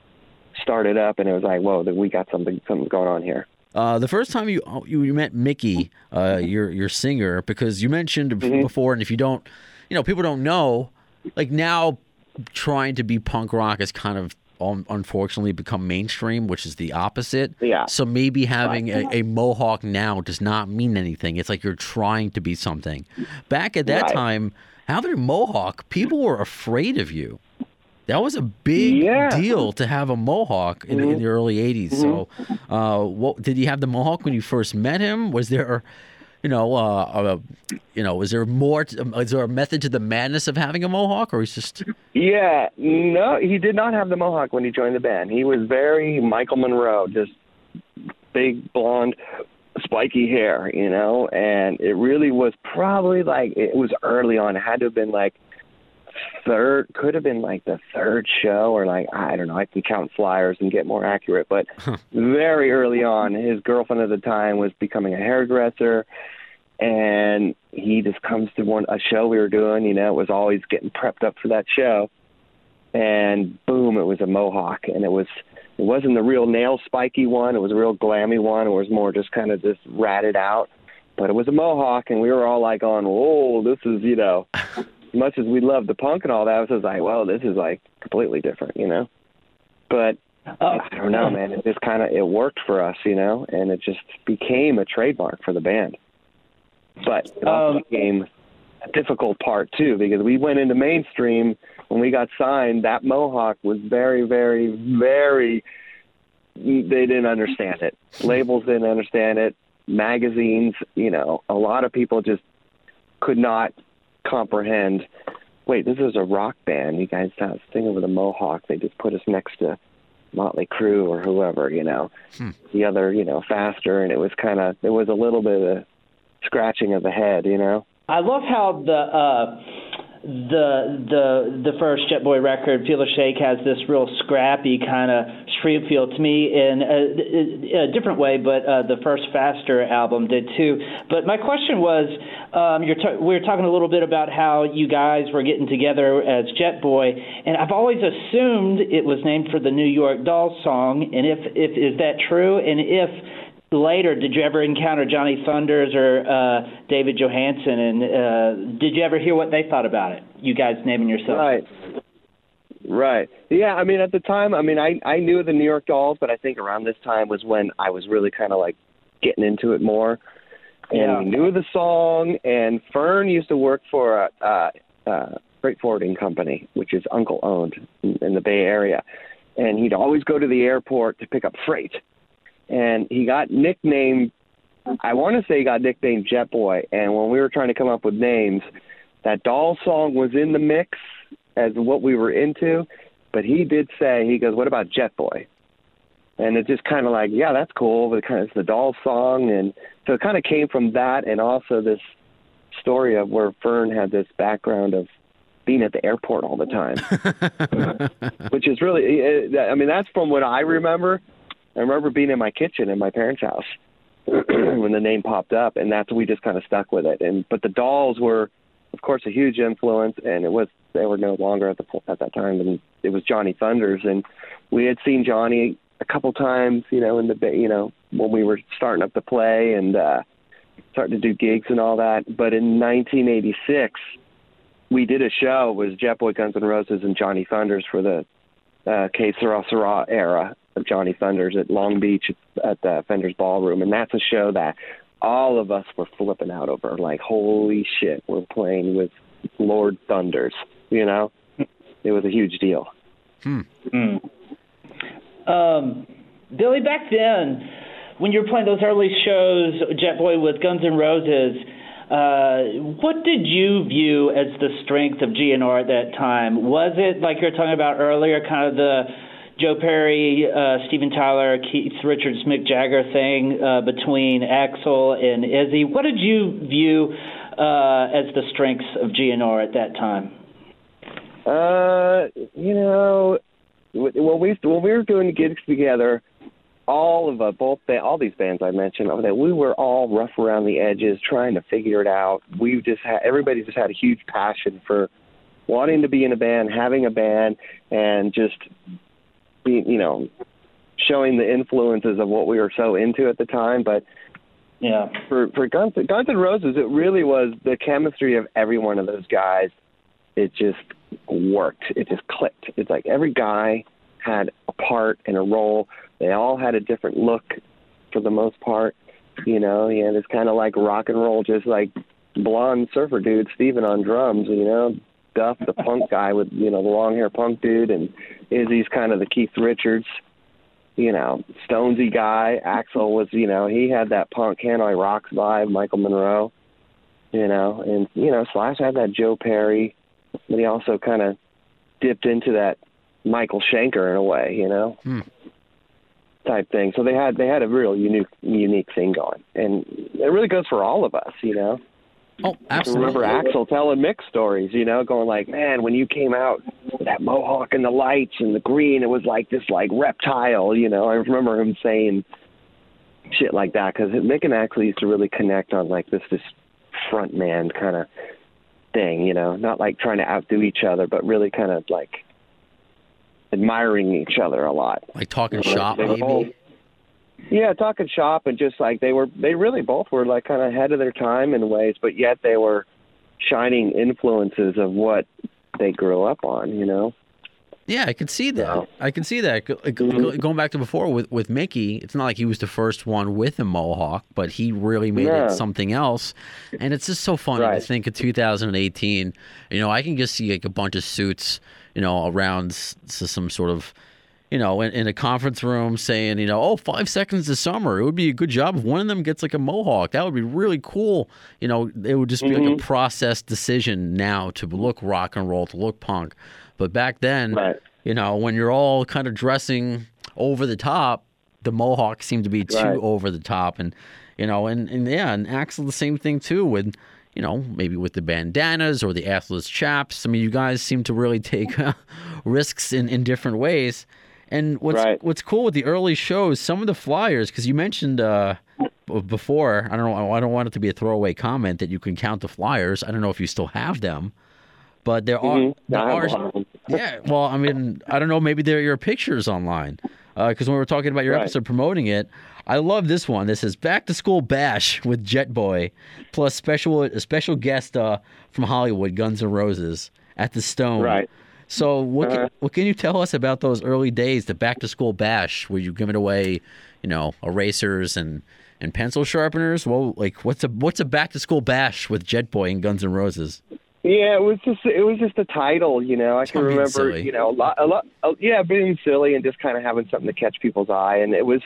started up, and it was like, whoa, that we got something something going on here. Uh, the first time you you, you met Mickey, uh, your your singer, because you mentioned Mm-hmm. before, and if you don't, you know, people don't know, like now, trying to be punk rock is kind of um, unfortunately become mainstream, which is the opposite. Yeah. So maybe having a, a mohawk now does not mean anything. It's like you're trying to be something. Back at that Right. time, having a mohawk, people were afraid of you. That was a big Yeah. Mm-hmm. deal to have a mohawk in, in the early '80s. So, uh, what did you have the mohawk when you first met him? Was there, you know, uh, uh, you know, is there more? To, is there a method to the madness of having a mohawk, or is just Yeah, no, he did not have the mohawk when he joined the band. He was very Michael Monroe, just big blonde, spiky hair, you know. And it really was probably like it was early on. It had to have been like third, could have been like the third show, or like I don't know. I can count flyers and get more accurate, but very early on, his girlfriend at the time was becoming a hairdresser and he just comes to one a show we were doing. You know, it was always getting prepped up for that show, and boom, it was a mohawk, and it was it wasn't the real nail spiky one. It was a real glammy one. It was more just kind of just ratted out, but it was a mohawk, and we were all like on, "Whoa, this is you know." Much as we loved the punk and all that, I was just like, "Well, this is like completely different," you know. But Oh, I don't know, man. It just kind of it worked for us, you know, and it just became a trademark for the band. But it also Um, became a difficult part too because we went into mainstream when we got signed. That mohawk was very, very, very. They didn't understand it. Labels didn't understand it. Magazines, you know, a lot of people just could not comprehend. Wait, this is a rock band. You guys have this thing over the mohawk. They just put us next to Motley Crue or whoever, you know, the other, you know, faster, and it was kind of there was a little bit of scratching of the head, you know. I love how the uh, the the the first Jet Boy record, Feel the Shake, has this real scrappy kind of street feel to me in a, a different way, but uh, the first Faster album did too. But my question was, um, you're ta- we were talking a little bit about how you guys were getting together as Jet Boy, and I've always assumed it was named for the New York Dolls song. And if if is that true? And if later, did you ever encounter Johnny Thunders or uh, David Johansen? And uh, did you ever hear what they thought about it? You guys naming yourself. Right. Right. Yeah, I mean at the time, I mean I I knew the New York Dolls, but I think around this time was when I was really kind of like getting into it more. And Yeah. we knew the song and Fern used to work for a uh uh freight forwarding company, which is uncle owned in, in the Bay Area. And he'd always go to the airport to pick up freight. And he got nicknamed I want to say he got nicknamed Jet Boy. And when we were trying to come up with names, that doll song was in the mix as what we were into, but he did say he goes, "What about Jet Boy?" And it's just kind of like, yeah, that's cool. But it kind of it's the doll song, and so it kind of came from that, and also this story of where Fern had this background of being at the airport all the time, which is really, eh, I mean, that's from what I remember. I remember being in my kitchen in my parents' house when the name popped up, and that's we just kind of stuck with it. And but the dolls were, of course, a huge influence, and it was they were no longer at the at that time, and it was Johnny Thunders, and we had seen Johnny a couple times, you know, in the you know when we were starting up to play and uh, starting to do gigs and all that. But in 1986, we did a show. It was Jet Boy, Guns N' Roses, and Johnny Thunders for the uh, Que Sera Sera era of Johnny Thunders at Long Beach at the Fenders Ballroom, and that's a show that all of us were flipping out over. Like, holy shit, we're playing with Lord Thunders. You know, it was a huge deal. Um, Billy, back then, when you were playing those early shows, Jet Boy with Guns N' Roses, uh, what did you view as the strength of GNR at that time? Was it like you were talking about earlier, kind of the Joe Perry, uh, Steven Tyler, Keith Richards, Mick Jagger thing uh, between Axl and Izzy? What did you view uh, as the strengths of GNR at that time? Uh, you know, when we when we were doing gigs together, all of us, both ba- all these bands I mentioned, there, we were all rough around the edges, trying to figure it out. We just had everybody just had a huge passion for wanting to be in a band, having a band, and just being, you know, showing the influences of what we were so into at the time. But Yeah. for for Guns Guns N' Roses, it really was the chemistry of every one of those guys. It just worked. It just clicked. It's like every guy had a part and a role. They all had a different look for the most part. You know, yeah, it's kind of like rock and roll, just like blonde surfer dude Steven on drums. You know, Duff the punk guy with you know the long hair punk dude, and Izzy's kind of the Keith Richards you know, Stonesy guy. Axl was, you know, he had that punk Hanoi Rocks vibe, Michael Monroe, you know, and, you know, Slash had that Joe Perry, but he also kind of dipped into that Michael Schenker in a way, you know, hmm. type thing. So they had, they had a real unique, unique thing going. And it really goes for all of us, you know. Oh, absolutely. I remember Axl telling Mick stories, you know, going like, "Man, when you came out with that mohawk and the lights and the green, it was like this like reptile." You know, I remember him saying shit like that because Mick and Axl used to really connect on like this this front man kind of thing, you know, not like trying to outdo each other, but really kind of like admiring each other a lot. Like talking Like, shop, they maybe. Yeah, talking shop and just like they were, they really both were like kind of ahead of their time in ways, but yet they were shining influences of what they grew up on. You know. Yeah, I can see that. Yeah. I can see that. Mm-hmm. Going back to before with with Mickey, it's not like he was the first one with a mohawk, but he really made Yeah. it something else. And it's just so funny Right. to think of 2018. You know, I can just see like a bunch of suits, you know, around some sort of, you know, in, in a conference room saying, you know, oh, five seconds this summer. It would be a good job if one of them gets like a mohawk. That would be really cool. You know, it would just be like Mm-hmm. a process decision now to look rock and roll, to look punk. But back then, Right. you know, when you're all kind of dressing over the top, the mohawks seem to be too Right. over the top, and you know, and, and yeah, and Axl the same thing too with, you know, maybe with the bandanas or the assless chaps. I mean, you guys seem to really take risks in, in different ways. And what's Right. what's cool with the early shows, some of the flyers, because you mentioned uh, before, I don't know, I don't want it to be a throwaway comment that you can count the flyers. I don't know if you still have them, but there are Mhm. there are a lot of them. yeah, well, I mean, I don't know. Maybe there are your pictures online. Because when we were talking about your Right. episode promoting it, I love this one. This is Back to School Bash with Jet Boy, plus special a special guest uh, from Hollywood, Guns N' Roses, at the Stone. Right. So, what can, Uh-huh. what can you tell us about those early days, the Back to School Bash, where you giving away, you know, erasers and and pencil sharpeners? Well, like, what's a what's a Back to School Bash with Jet Boy and Guns N' Roses? Yeah, it was just it was just a title, you know. I can remember, silly. you know, a lot, a lot. Yeah, being silly and just kind of having something to catch people's eye, and it was,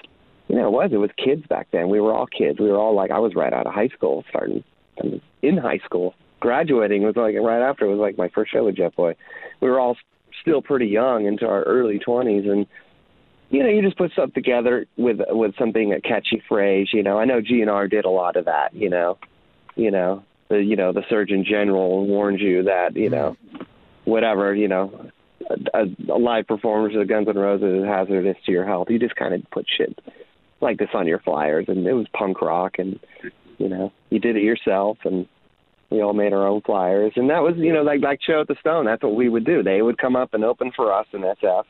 you know, it was it was kids back then. We were all kids. We were all like, I was right out of high school, starting I was in high school. Graduating was like right after. It was like my first show with Jet Boy. We were all still pretty young, into our early twenties, and you know, you just put stuff together with with something a catchy phrase. You know, I know GNR did a lot of that. You know, you know, the you know the Surgeon General warned you that you know, whatever you know, a, a live performance of Guns N' Roses is hazardous to your health. You just kind of put shit like this on your flyers, and it was punk rock, and you know, you did it yourself, and we all made our own flyers, and that was you know like like show at the Stone. That's what we would do. They would come up and open for us in SF,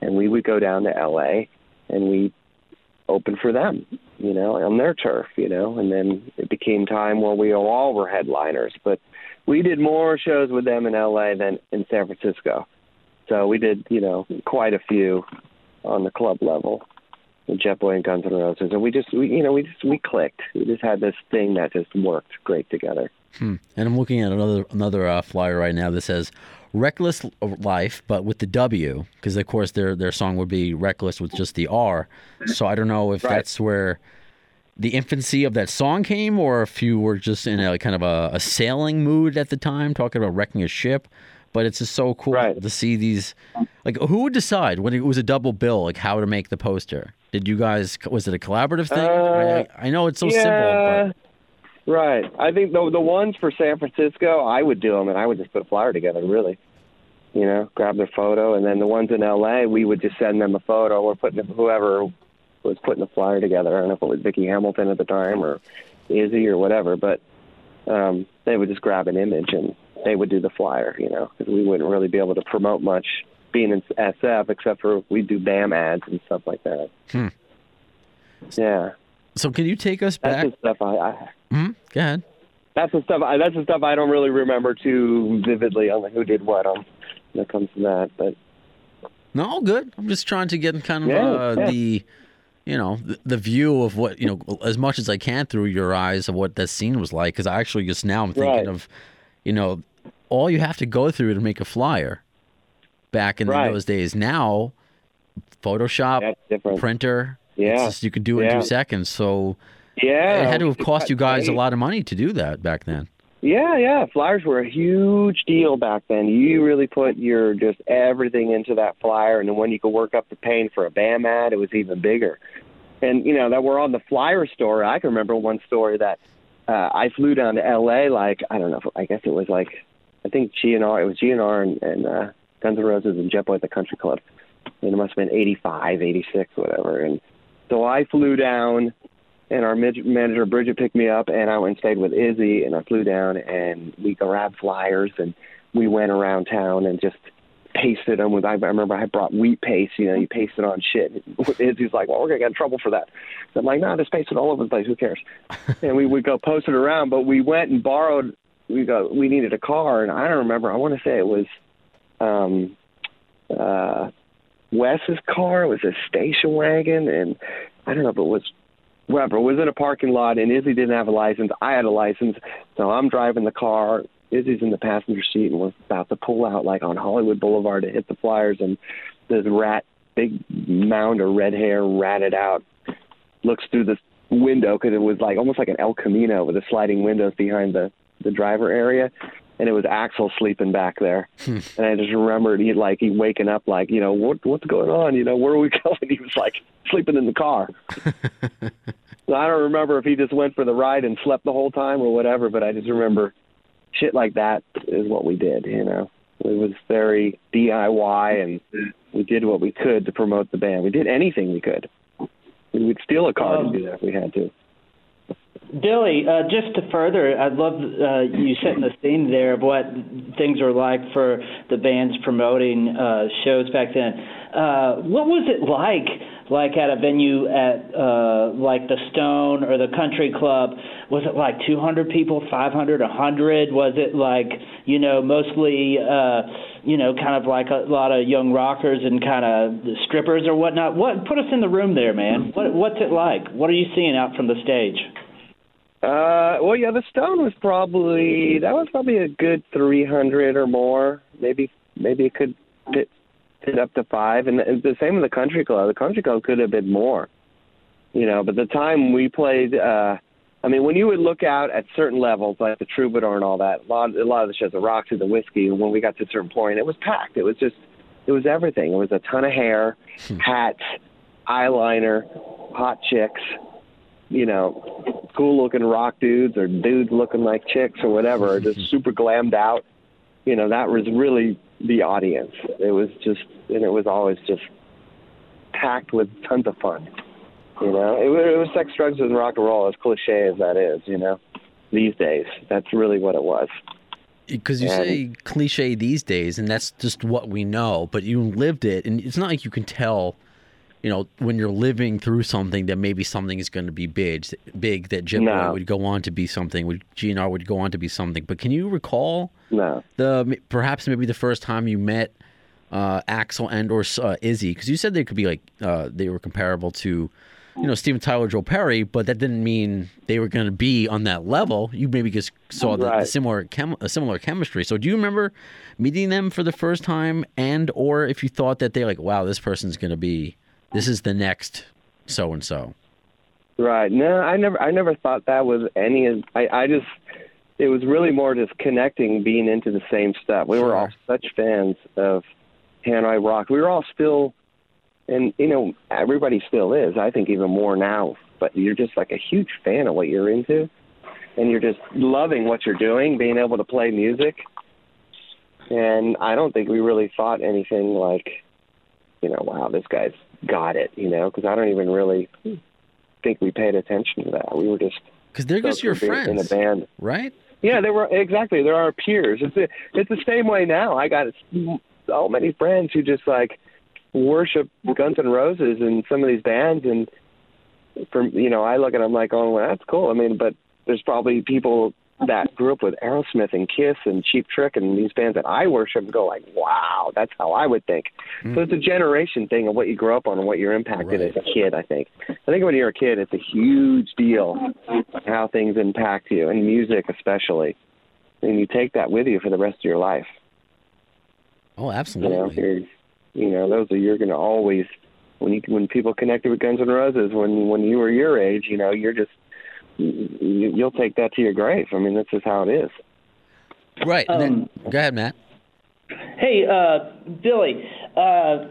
and we would go down to LA, and we open for them, you know, on their turf, you know, and then it became time where we all were headliners. But we did more shows with them in LA than in San Francisco. So we did, you know, quite a few on the club level with Jet Boy and Guns N' Roses. And we just we you know, we just we clicked. We just had this thing that just worked great together. And I'm looking at another another uh, flyer right now that says "Reckless Life," but with the W, because of course their their song would be "Reckless" with just the R. So I don't know if Right. that's where the infancy of that song came, or if you were just in a kind of a, a sailing mood at the time, talking about wrecking a ship. But it's just so cool Right. to see these. Like, who would decide when it was a double bill, like how to make the poster? Did you guys? Was it a collaborative thing? Uh, I, I know it's so yeah, simple, Right. I think the the ones for San Francisco, I would do them, and I would just put a flyer together. Really, you know, grab their photo, and then the ones in L.A., we would just send them a photo or putting whoever was putting the flyer together. I don't know if it was Vicky Hamilton at the time or Izzy or whatever, but um, they would just grab an image and they would do the flyer. You know, because we wouldn't really be able to promote much being in SF except for we do BAM ads and stuff like that. Hmm. Yeah, so can you take us back? that's the stuff I. I Hmm? Go ahead. that's the stuff. I, that's the stuff I don't really remember too vividly on who did what on when it comes to that. But No, good. I'm just trying to get kind of Yeah, uh, yeah. the, you know, the, the view of what you know as much as I can through your eyes of what that scene was like. Because I actually just now I'm thinking Right. of, you know, all you have to go through to make a flyer. Back in Right. those days, now, Photoshop, printer, Yeah. just, you could do it in two seconds. So yeah, it had to have cost you guys a lot of money to do that back then. Yeah, yeah. Flyers were a huge deal back then. You really put your just everything into that flyer, and then when you could work up the pain for a BAM ad, it was even bigger. And you know that we're on the flyer story. I can remember one story that uh, I flew down to L.A. Like I don't know. I guess it was like I think GNR. It was GNR and, and uh, Guns N' Roses and Jet Boy at the Country Club. And it must have been 85, 86, whatever. And so I flew down and our manager Bridget picked me up, and I went and stayed with Izzy, and I flew down, and we grabbed flyers, and we went around town and just pasted them with. I remember I brought wheat paste. You know, you paste it on shit. Izzy's like, "Well, we're gonna get in trouble for that." So I'm like, "No, just paste it all over the place. Who cares?" and we would go post it around. But we went and borrowed. We go. We needed a car, and I don't remember. I want to say it was, um, uh, Wes's car. It was a station wagon, and I don't know if it was whatever. It was in a parking lot, and Izzy didn't have a license. I had a license, so I'm driving the car. Izzy's in the passenger seat, and we're about to pull out like on Hollywood Boulevard to hit the flyers, and this rat, big mound of red hair, ratted out, looks through the window because it was like almost like an El Camino with the sliding windows behind the the driver area, and it was Axl sleeping back there. and I just remembered he like he waking up like you know what what's going on you know where are we going? He was like sleeping in the car. so I don't remember if he just went for the ride and slept the whole time or whatever, but I just remember shit like that is what we did. You know, it was very DIY, and we did what we could to promote the band. We did anything we could. We would steal a car Um, to do that if we had to. Billy, uh, just to further, I'd love uh, you setting the scene there of what things were like for the bands promoting uh, shows back then. Uh, what was it like, like at a venue at uh, like the Stone or the Country Club? Was it like 200 people, 500, 100? Was it like you know mostly uh, you know kind of like a lot of young rockers and kind of strippers or whatnot? What put us in the room there, man? What what's it like? What are you seeing out from the stage? Uh, well, yeah, the Stone was probably that was probably a good three hundred or more. Maybe maybe it could fit fit up to five, and the, the same with the Country Club. The Country Club could have been more, you know. But the time we played, uh, I mean, when you would look out at certain levels, like the Troubadour and all that, a lot a lot of the shows, the Roxy, the Whiskey, when we got to a certain point, it was packed. It was just it was everything. It was a ton of hair, hats, eyeliner, hot chicks you know, cool looking rock dudes or dudes looking like chicks or whatever, or just super glammed out. You know, that was really the audience. It was just, and it was always just packed with tons of fun. You know, it, was- it was sex, drugs, and rock and roll, as cliche as that is. You know, these days, that's really what it was. Because you say cliche these days, and that's just what we know. But you lived it, and it's not like you can tell. You know, when you're living through something, that maybe something is going to be big. Big that Jim No. would go on to be something. Would GNR would go on to be something. But can you recall No. the perhaps maybe the first time you met uh, Axl and or uh, Izzy? Because you said they could be like uh, they were comparable to, you know, Steven Tyler, Joe Perry, but that didn't mean they were going to be on that level. You maybe just saw the, the similar chem- a similar chemistry. So do you remember meeting them for the first time, and or if you thought that they're like, wow, this person's going to be, this is the next so and so. Right. No, I never I never thought that was any of I, I just it was really more just connecting, being into the same stuff. We were all such fans of Hanoi Rock. We were all still and you know, everybody still is, I think even more now. But you're just like a huge fan of what you're into and you're just loving what you're doing, being able to play music. And I don't think we really thought anything like, you know, wow, this guy's got it, you know, because I don't even really think we paid attention to that. We were just Because they're just your being in friends, band. right? Yeah, they were exactly. They're our peers. It's the it's the same way now. I got so many friends who just like worship Guns N' Roses and some of these bands, and from you know, I look at them like, oh, well, that's cool. I mean, but there's probably people that grew up with Aerosmith and Kiss and Cheap Trick and these bands that I worship and go like, wow, that's how I would think. So it's a mm-hmm. generation thing of what you grow up on and what you're impacted Right. as a kid. I think. I think when you're a kid, it's a huge deal how things impact you and music especially, and you take that with you for the rest of your life. Oh, absolutely. you're, you know, those are you're going to always when you when people connected with Guns N' Roses when when you were your age, you know, you're just you, you'll take that to your grave. I mean, this is how it is. Right. and then, Um, go ahead, Matt. Hey, uh, Billy, uh,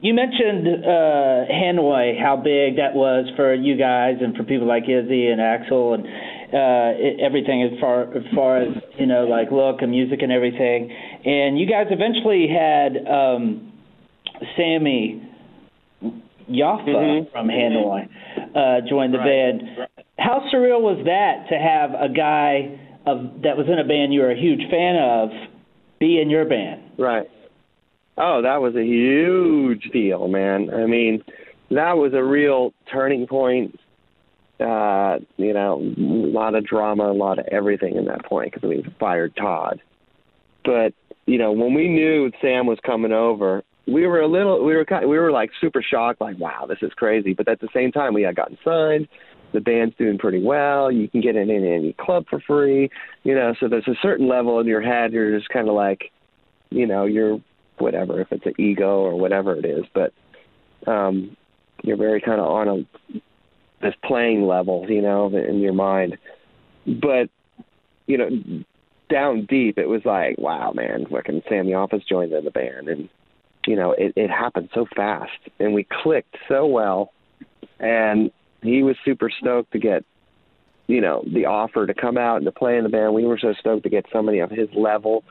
you mentioned uh, Hanoi, how big that was for you guys and for people like Izzy and Axl and uh, it, everything as far as far as you know, like look and music and everything. And you guys eventually had um, Sami Yaffa Mhm. from Hanoi uh, join the band. How surreal was that to have a guy of that was in a band you were a huge fan of be in your band? Right. Oh, that was a huge deal, man. I mean, that was a real turning point. Uh, you know, a lot of drama, a lot of everything in that point because we fired Todd. But you know, when we knew Sam was coming over, we were a little, we were kind, we were like super shocked, like, wow, this is crazy. But at the same time, we had gotten signed. The band's doing pretty well. You can get in any club for free, you know. So there's a certain level in your head. You're just kind of like, you know, you're whatever if it's an ego or whatever it is, but um, you're very kind of on a this playing level, you know, in your mind. But you know, down deep, it was like, wow, man, fucking Sami Yaffa joined in the band, and you know, it, it happened so fast, and we clicked so well, and he was super stoked to get, you know, the offer to come out and to play in the band. We were so stoked to get somebody of his level,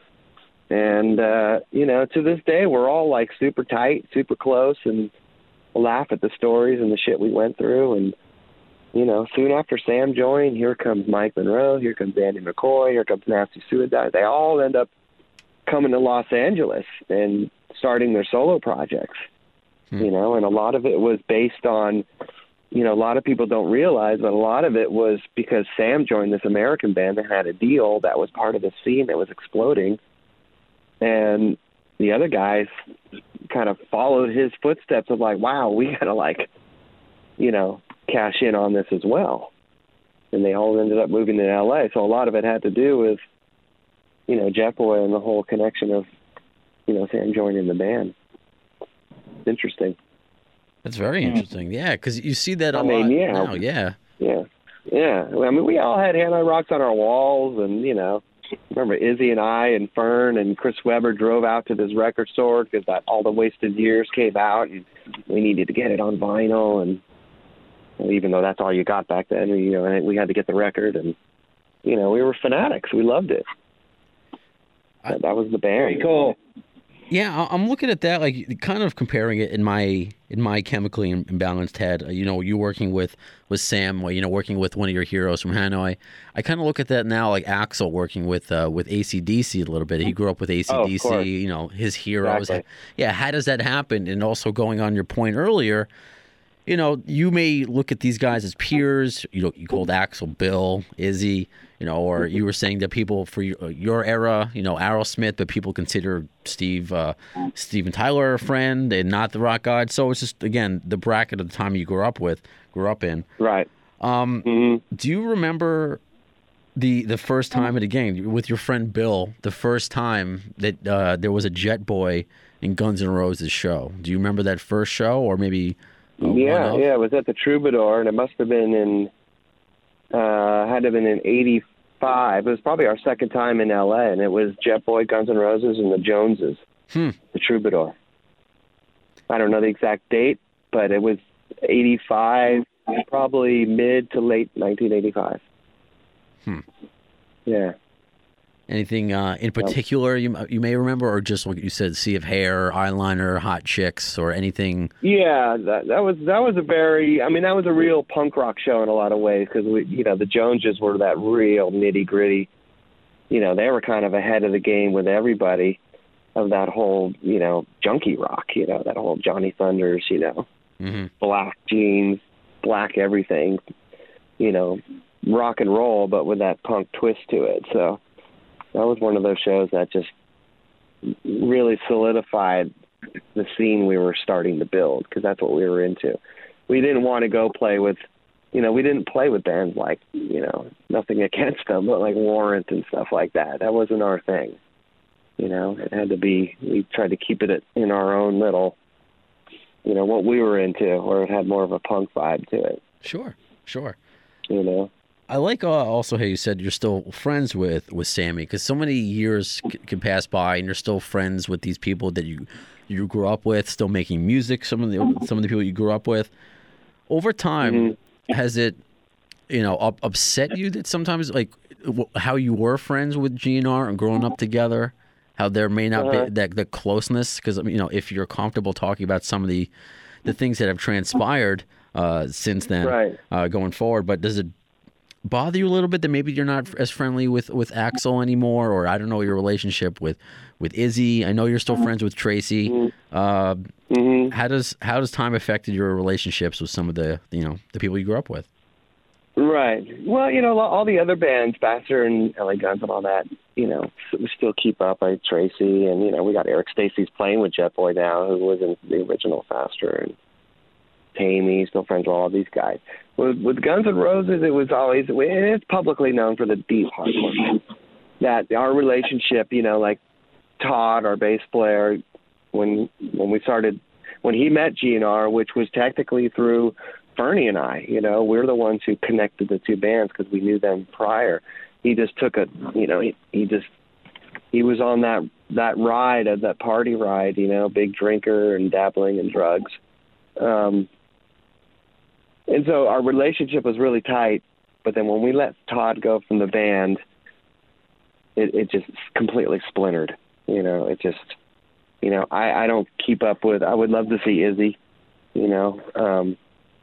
and uh, you know, to this day, we're all like super tight, super close, and laugh at the stories and the shit we went through, and you know, soon after Sam joined, here comes Mike Monroe, here comes Andy McCoy, here comes Nasty Suicide. They all end up coming to Los Angeles and starting their solo projects. Hmm. You know, and a lot of it was based on you know, a lot of people don't realize, but a lot of it was because Sam joined this American band that had a deal that was part of the scene that was exploding. And the other guys kind of followed his footsteps of like, wow, we gotta like, you know, cash in on this as well. And they all ended up moving to LA. So a lot of it had to do with, you know, Jetboy and the whole connection of, you know, Sam joining the band. Interesting. That's very hmm. interesting. Yeah, because you see that a I lot mean, yeah. now. Yeah. Yeah. Yeah. I mean, we all had Hanoi Rocks on our walls, and, you know, remember Izzy and I and Fern and Chris Weber drove out to this record store because that all the wasted years came out, and we needed to get it on vinyl, and even though that's all you got back then, you know, and we had to get the record, and you know, we were fanatics. We loved it. That, that was the band. Pretty cool. Yeah, I'm looking at that, like kind of comparing it in my in my chemically imbalanced head. Uh, You know, you working with with Sam, you know, working with one of your heroes from Hanoi. I kind of look at that now, like Axl working with uh, with AC/DC a little bit. He grew up with AC/DC. course. you know, his heroes. Exactly. Yeah, how does that happen? And also going on your point earlier, you know, you may look at these guys as peers. You know, you called Axl Bill, Izzy, you know, or you were saying that people for your, your era, you know, Aerosmith, but people consider Steve, uh, Steven Tyler a friend and not the rock god. So it's just again the bracket of the time you grew up with, grew up in. Right. Um, hmm do you remember the the first time at a game with your friend Bill? The first time that uh, there was a Jet Boy in Guns N' Roses show. Do you remember that first show, or maybe? Uh, Yeah, yeah. It was at the Troubadour, and it must have been in, uh, had to have been in '85. It was probably our second time in LA, and it was Jet Boy, Guns N' Roses, and the Joneses, Hmm. the Troubadour. I don't know the exact date, but it was '85, probably mid to late 1985. Hmm. Yeah. Anything uh, in particular you you may remember, or just what you said, sea of hair, eyeliner, hot chicks, or anything? Yeah, that that was that was a very. I mean, that was a real punk rock show in a lot of ways because we, you know, the Joneses were that real nitty gritty. You know, they were kind of ahead of the game with everybody of that whole, you know, junkie rock. You know, that whole Johnny Thunders. You know, hmm black jeans, black everything. You know, rock and roll, but with that punk twist to it. So that was one of those shows that just really solidified the scene we were starting to build because that's what we were into. We didn't want to go play with, you know, we didn't play with bands like, you know, nothing against them, but like Warrant and stuff like that. That wasn't our thing. You know, it had to be. We tried to keep it in our own little, you know, what we were into, or it had more of a punk vibe to it. Sure, sure. You know. I like uh, also how you said you're still friends with with Sammy because so many years c- can pass by and you're still friends with these people that you you grew up with, still making music. Some of the some of the people you grew up with. Over time, has it you know up, upset you that sometimes like w- how you were friends with GNR and growing up together? How there may not Uh-huh. be that the closeness because you know if you're comfortable talking about some of the the things that have transpired uh, since then Right. uh, going forward, but does it bother you a little bit that maybe you're not as friendly with with Axl anymore, or I don't know your relationship with with Izzy? I know you're still friends with Tracy. Uh, hmm how does how does time affected your relationships with some of the you know the people you grew up with? Right. Well, you know, all the other bands, Faster and LA Guns and all that, you know, we still keep up. Like Tracy, and you know, we got Eric Stacy's playing with Jet Boy now, who was in the original Faster, and Taime, still friends with all these guys. With, with Guns N' Roses, it was always it's publicly known for the deep hardcore that our relationship, you know, like Todd, our bass player, when when we started, when he met GNR, which was technically through Bernie and I, you know, we're the ones who connected the two bands because we knew them prior. He just took a, you know, he, he just he was on that that ride of that party ride, you know, big drinker and dabbling in drugs. Um, and so our relationship was really tight. But then when we let Todd go from the band, it, it just completely splintered. You know, it just, you know, I, I don't keep up with. I would love to see Izzy, you know, um,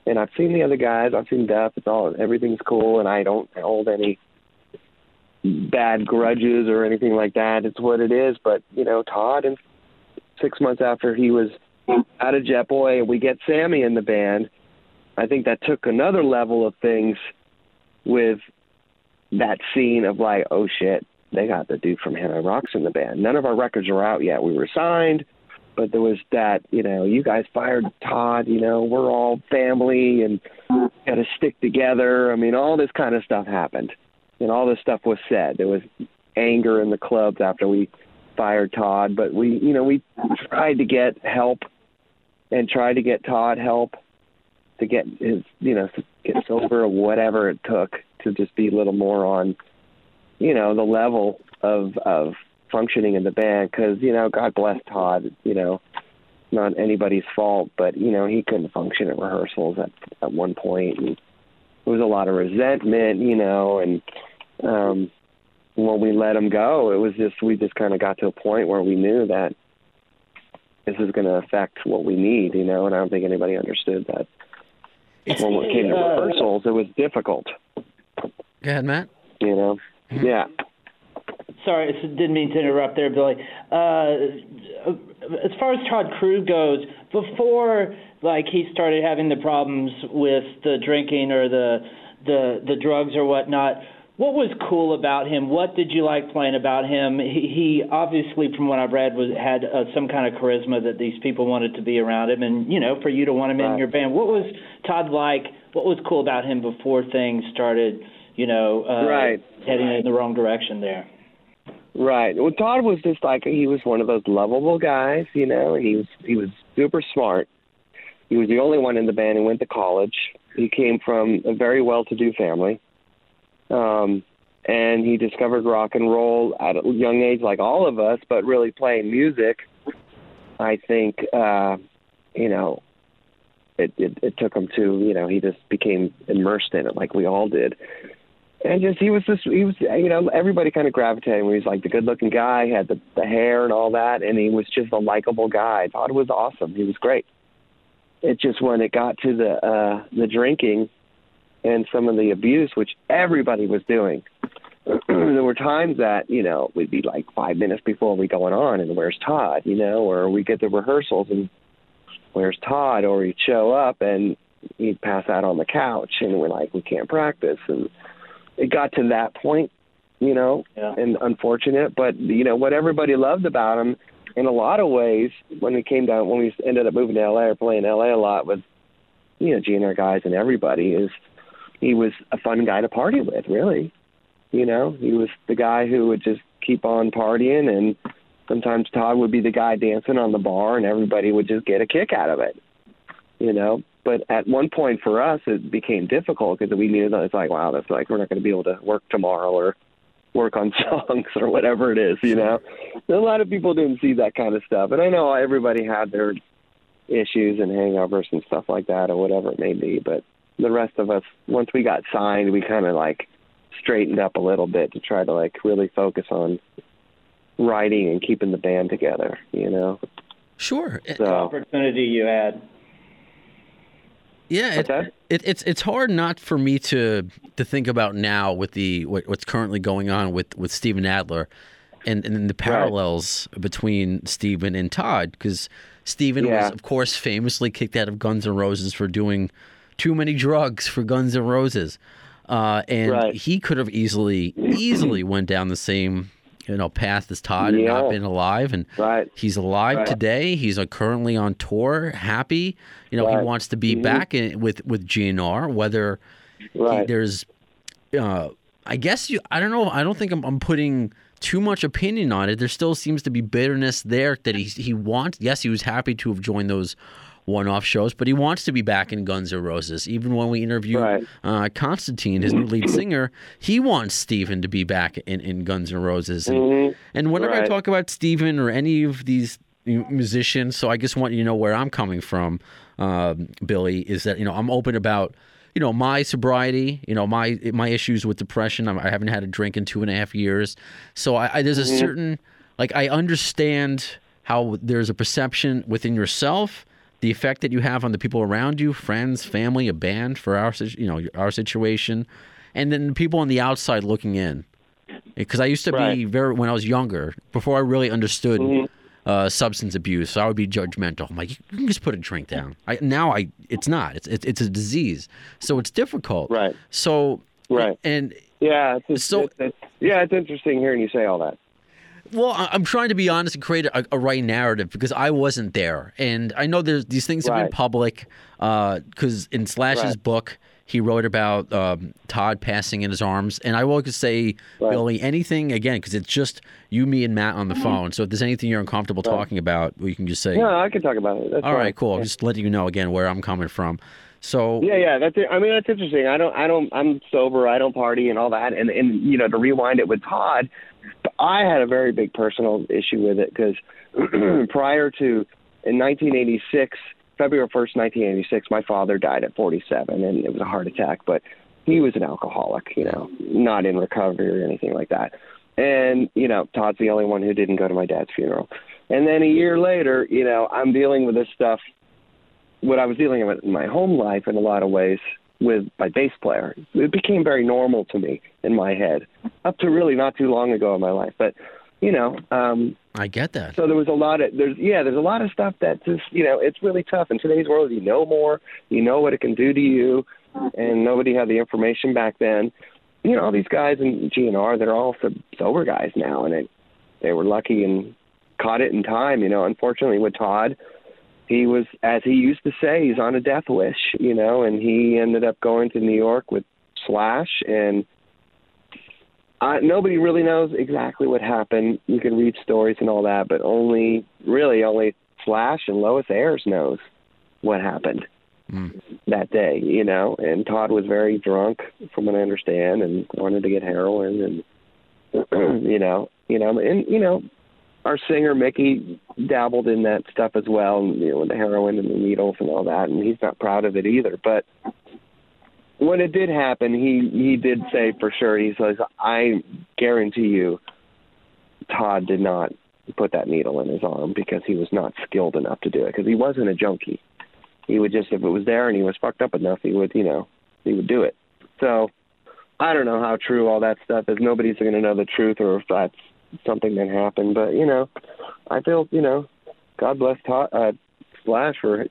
and I've seen the other guys. I've seen Duff. It's all everything's cool, and I don't hold any bad grudges or anything like that. It's what it is. But you know, Todd, and six months after he was out of Jet Boy, we get Sami in the band. I think that took another level of things with that scene of like, oh shit, they got the dude from Hanoi Rocks in the band. None of our records are out yet. We were signed, but there was that, you know, you guys fired Todd, you know, we're all family and got to stick together. I mean, all this kind of stuff happened, and all this stuff was said. There was anger in the clubs after we fired Todd, but we, you know, we tried to get help and tried to get Todd help to get his, you know, to get sober or whatever it took to just be a little more on, you know, the level of of functioning in the band. Because you know, God bless Todd. You know, not anybody's fault, but you know, he couldn't function at rehearsals at at one point, and there was a lot of resentment, you know, and um, when we let him go, it was just we just kind of got to a point where we knew that this is going to affect what we need, you know, and I don't think anybody understood that. When it came to Uh, rehearsals, it was difficult, Go ahead, Matt. you know. Yeah. Sorry, I didn't mean to interrupt there, Billy. Uh, as far as Todd Crew goes, before like he started having the problems with the drinking or the the the drugs or whatnot, what was cool about him? What did you like playing about him? He, he obviously, from what I've read, was had uh, some kind of charisma that these people wanted to be around him, and you know, for you to want him in your band, what was Todd like? What was cool about him before things started? You know, uh, Right. heading in the wrong direction there. Right. Well, Todd was just like he was one of those lovable guys, you know. He was he was super smart. He was the only one in the band who went to college. He came from a very well-to-do family, um, and he discovered rock and roll at a young age, like all of us. But really playing music, I think, uh, you know, it, it it took him to you know he just became immersed in it like we all did and just he was just he was you know everybody kind of gravitated. He was like the good looking guy, had the the hair and all that, and he was just a likable guy. It was awesome. He was great. It just when it got to the uh the drinking and some of the abuse, which everybody was doing. there were times that you know we'd be like five minutes before we going on, and where's Todd? You know, or we get the rehearsals and where's Todd? Or he'd show up and he'd pass out on the couch, and we're like we can't practice and it got to that point, you know, Yeah. and unfortunate. But you know what everybody loved about him, in a lot of ways, when we came down, when we ended up moving to LA or playing LA a lot with, you know, GNR guys and everybody, is he was a fun guy to party with. Really, you know, he was the guy who would just keep on partying, and sometimes Todd would be the guy dancing on the bar, and everybody would just get a kick out of it, you know but at one point for us it became difficult because we knew that it's like wow that's like we're not going to be able to work tomorrow or work on songs or whatever it is you know a lot of people didn't see that kind of stuff and i know everybody had their issues and hangovers and stuff like that or whatever it may be but the rest of us once we got signed we kind of like straightened up a little bit to try to like really focus on writing and keeping the band together you know Sure. so Opportunity you had. Yeah, What's it, it, it's it's hard not for me to to think about now with the what, what's currently going on with with Steven Adler, and and the parallels between Steven and Todd because Steven Yeah. was of course famously kicked out of Guns N' Roses for doing too many drugs for Guns N' Roses, uh, and Right. he could have easily easily went down the same you know path as Todd and not been alive and Right. He's alive Right. today. He's uh, currently on tour, happy. You know, he wants to be Mhm. back in, with with GNR. Whether he- there's, uh, I guess you. I don't know. I don't think I'm, I'm putting too much opinion on it. There still seems to be bitterness there that he he wants. Yes, he was happy to have joined those one-off shows, but he wants to be back in Guns N' Roses. Even when we interviewed Right. uh, Constantine, his new lead singer, he wants Steven to be back in, in Guns N' Roses. And, and whenever I talk about Steven or any of these musicians, so I just want you to know where I'm coming from, um, Billy, is that you know I'm open about you know my sobriety, you know my my issues with depression. I'm, I haven't had a drink in two and a half years, so I, I there's a certain like I understand how there's a perception within yourself, the effect that you have on the people around you, friends, family, a band for our you know our situation, and then people on the outside looking in. Because I used to be very when I was younger, before I really understood Mm-hmm. uh, substance abuse, so I would be judgmental. I'm like, you can just put a drink down. I, now I, it's not. It's, it's it's a disease, so it's difficult. Right. So Right. and Yeah. It's, it's, So- it's, it's, yeah, it's interesting hearing you say all that. Well, I- I'm trying to be honest and create a, a right narrative because I wasn't there, and I know there's these things have been Right. public. Because in Slash's Right. book, he wrote about um, Todd passing in his arms, and I will just say, Right. Billy, anything again because it's just you, me, and Matt on the phone. So if there's anything you're uncomfortable talking about, we can just say, No, I can talk about it. That's "All right, cool." I'm just letting you know again where I'm coming from. So Yeah, yeah, that's it. I mean, that's interesting. I don't, I don't, I'm sober. I don't party and all that. And and you know, to rewind it with Todd, I had a very big personal issue with it because prior to in 1986, February 1st, 1986, my father died at 47, and it was a heart attack. But he was an alcoholic, you know, not in recovery or anything like that. And you know, Todd's the only one who didn't go to my dad's funeral. And then a year later, you know, I'm dealing with this stuff what I was dealing with in my home life in a lot of ways with my bass player. It became very normal to me in my head up to really not too long ago in my life. But you know, um, I get that. so there was a lot of there's yeah there's a lot of stuff that just you know it's really tough in today's world. You know more, you know what it can do to you, and nobody had the information back then. You know, all these guys in GNR, they're all so- sober guys now, and it, they were lucky and caught it in time. You know, unfortunately with Todd, he was, as he used to say, he's on a death wish, you know, and he ended up going to New York with Slash, and uh, nobody really knows exactly what happened. You can read stories and all that, but only, really, only Slash and Lois Ayers knows what happened that day, you know. And Todd was very drunk, from what I understand, and wanted to get heroin, and you know, you know, and you know, our singer Mickey dabbled in that stuff as well, and, you know, with the heroin and the needles and all that, and he's not proud of it either. But when it did happen, he he did say for sure. He says, "I guarantee you, Todd did not put that needle in his arm because he was not skilled enough to do it. Because he wasn't a junkie. He would just, if it was there and he was fucked up enough, he would, you know, he would do it. So." I don't know how true all that stuff is. Nobody's going to know the truth or if that's something that happened. But you know, I feel you know, God bless Todd, uh, Slash for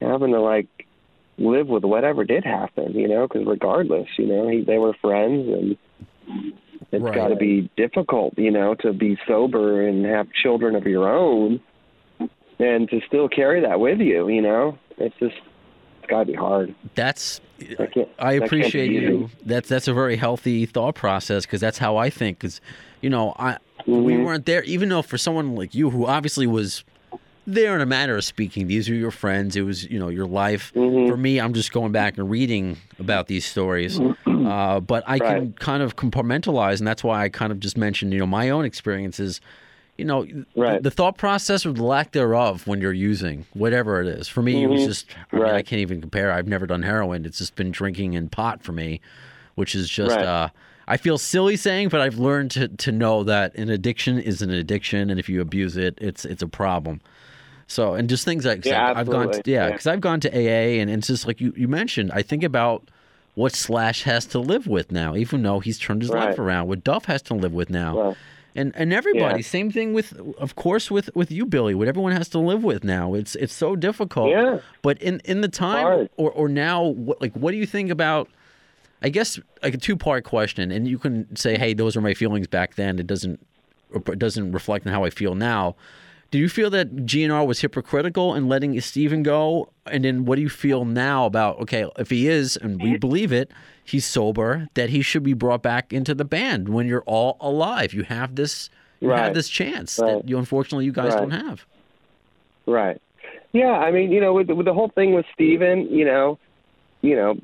having to like live with whatever did happen. You know, because regardless, you know, he, they were friends, and it's Right. got to be difficult, you know, to be sober and have children of your own, and to still carry that with you. You know, it's just got to be hard. That's That I that appreciate easy. you. That's that's a very healthy thought process because that's how I think. Because you know, I we Mhm. weren't there. Even though for someone like you, who obviously was there in a manner of speaking, these are your friends. It was you know your life. Mhm. For me, I'm just going back and reading about these stories. Uh, but I can kind of compartmentalize, and that's why I kind of just mentioned you know my own experiences. You know, Right. the thought process or the lack thereof when you're using whatever it is. For me, it was Mhm. just I, mean, I can't even compare. I've never done heroin. It's just been drinking and pot for me, which is just. Right. Uh, I feel silly saying, but I've learned to, to know that an addiction is an addiction, and if you abuse it, it's it's a problem. So and just things like Yeah, I've gone to, yeah Yeah. because I've gone to AA and, and it's just like you you mentioned. I think about what Slash has to live with now, even though he's turned his life around. What Duff has to live with now. Well, and and everybody, Yeah. same thing with, of course, with with you, Billy. What everyone has to live with now. It's it's so difficult. Yeah. But in in the time hard. or or now, what like what do you think about? I guess like a two part question, and you can say, "Hey, those are my feelings back then." It doesn't it doesn't reflect on how I feel now. Do you feel that GNR was hypocritical in letting Steven go? And then what do you feel now about okay, if he is, and we believe it, he's sober, that he should be brought back into the band when you're all alive. You have this you have this chance Right. that you unfortunately you guys Right. don't have. Right. Yeah, I mean, you know, with with the whole thing with Steven, you know, you know,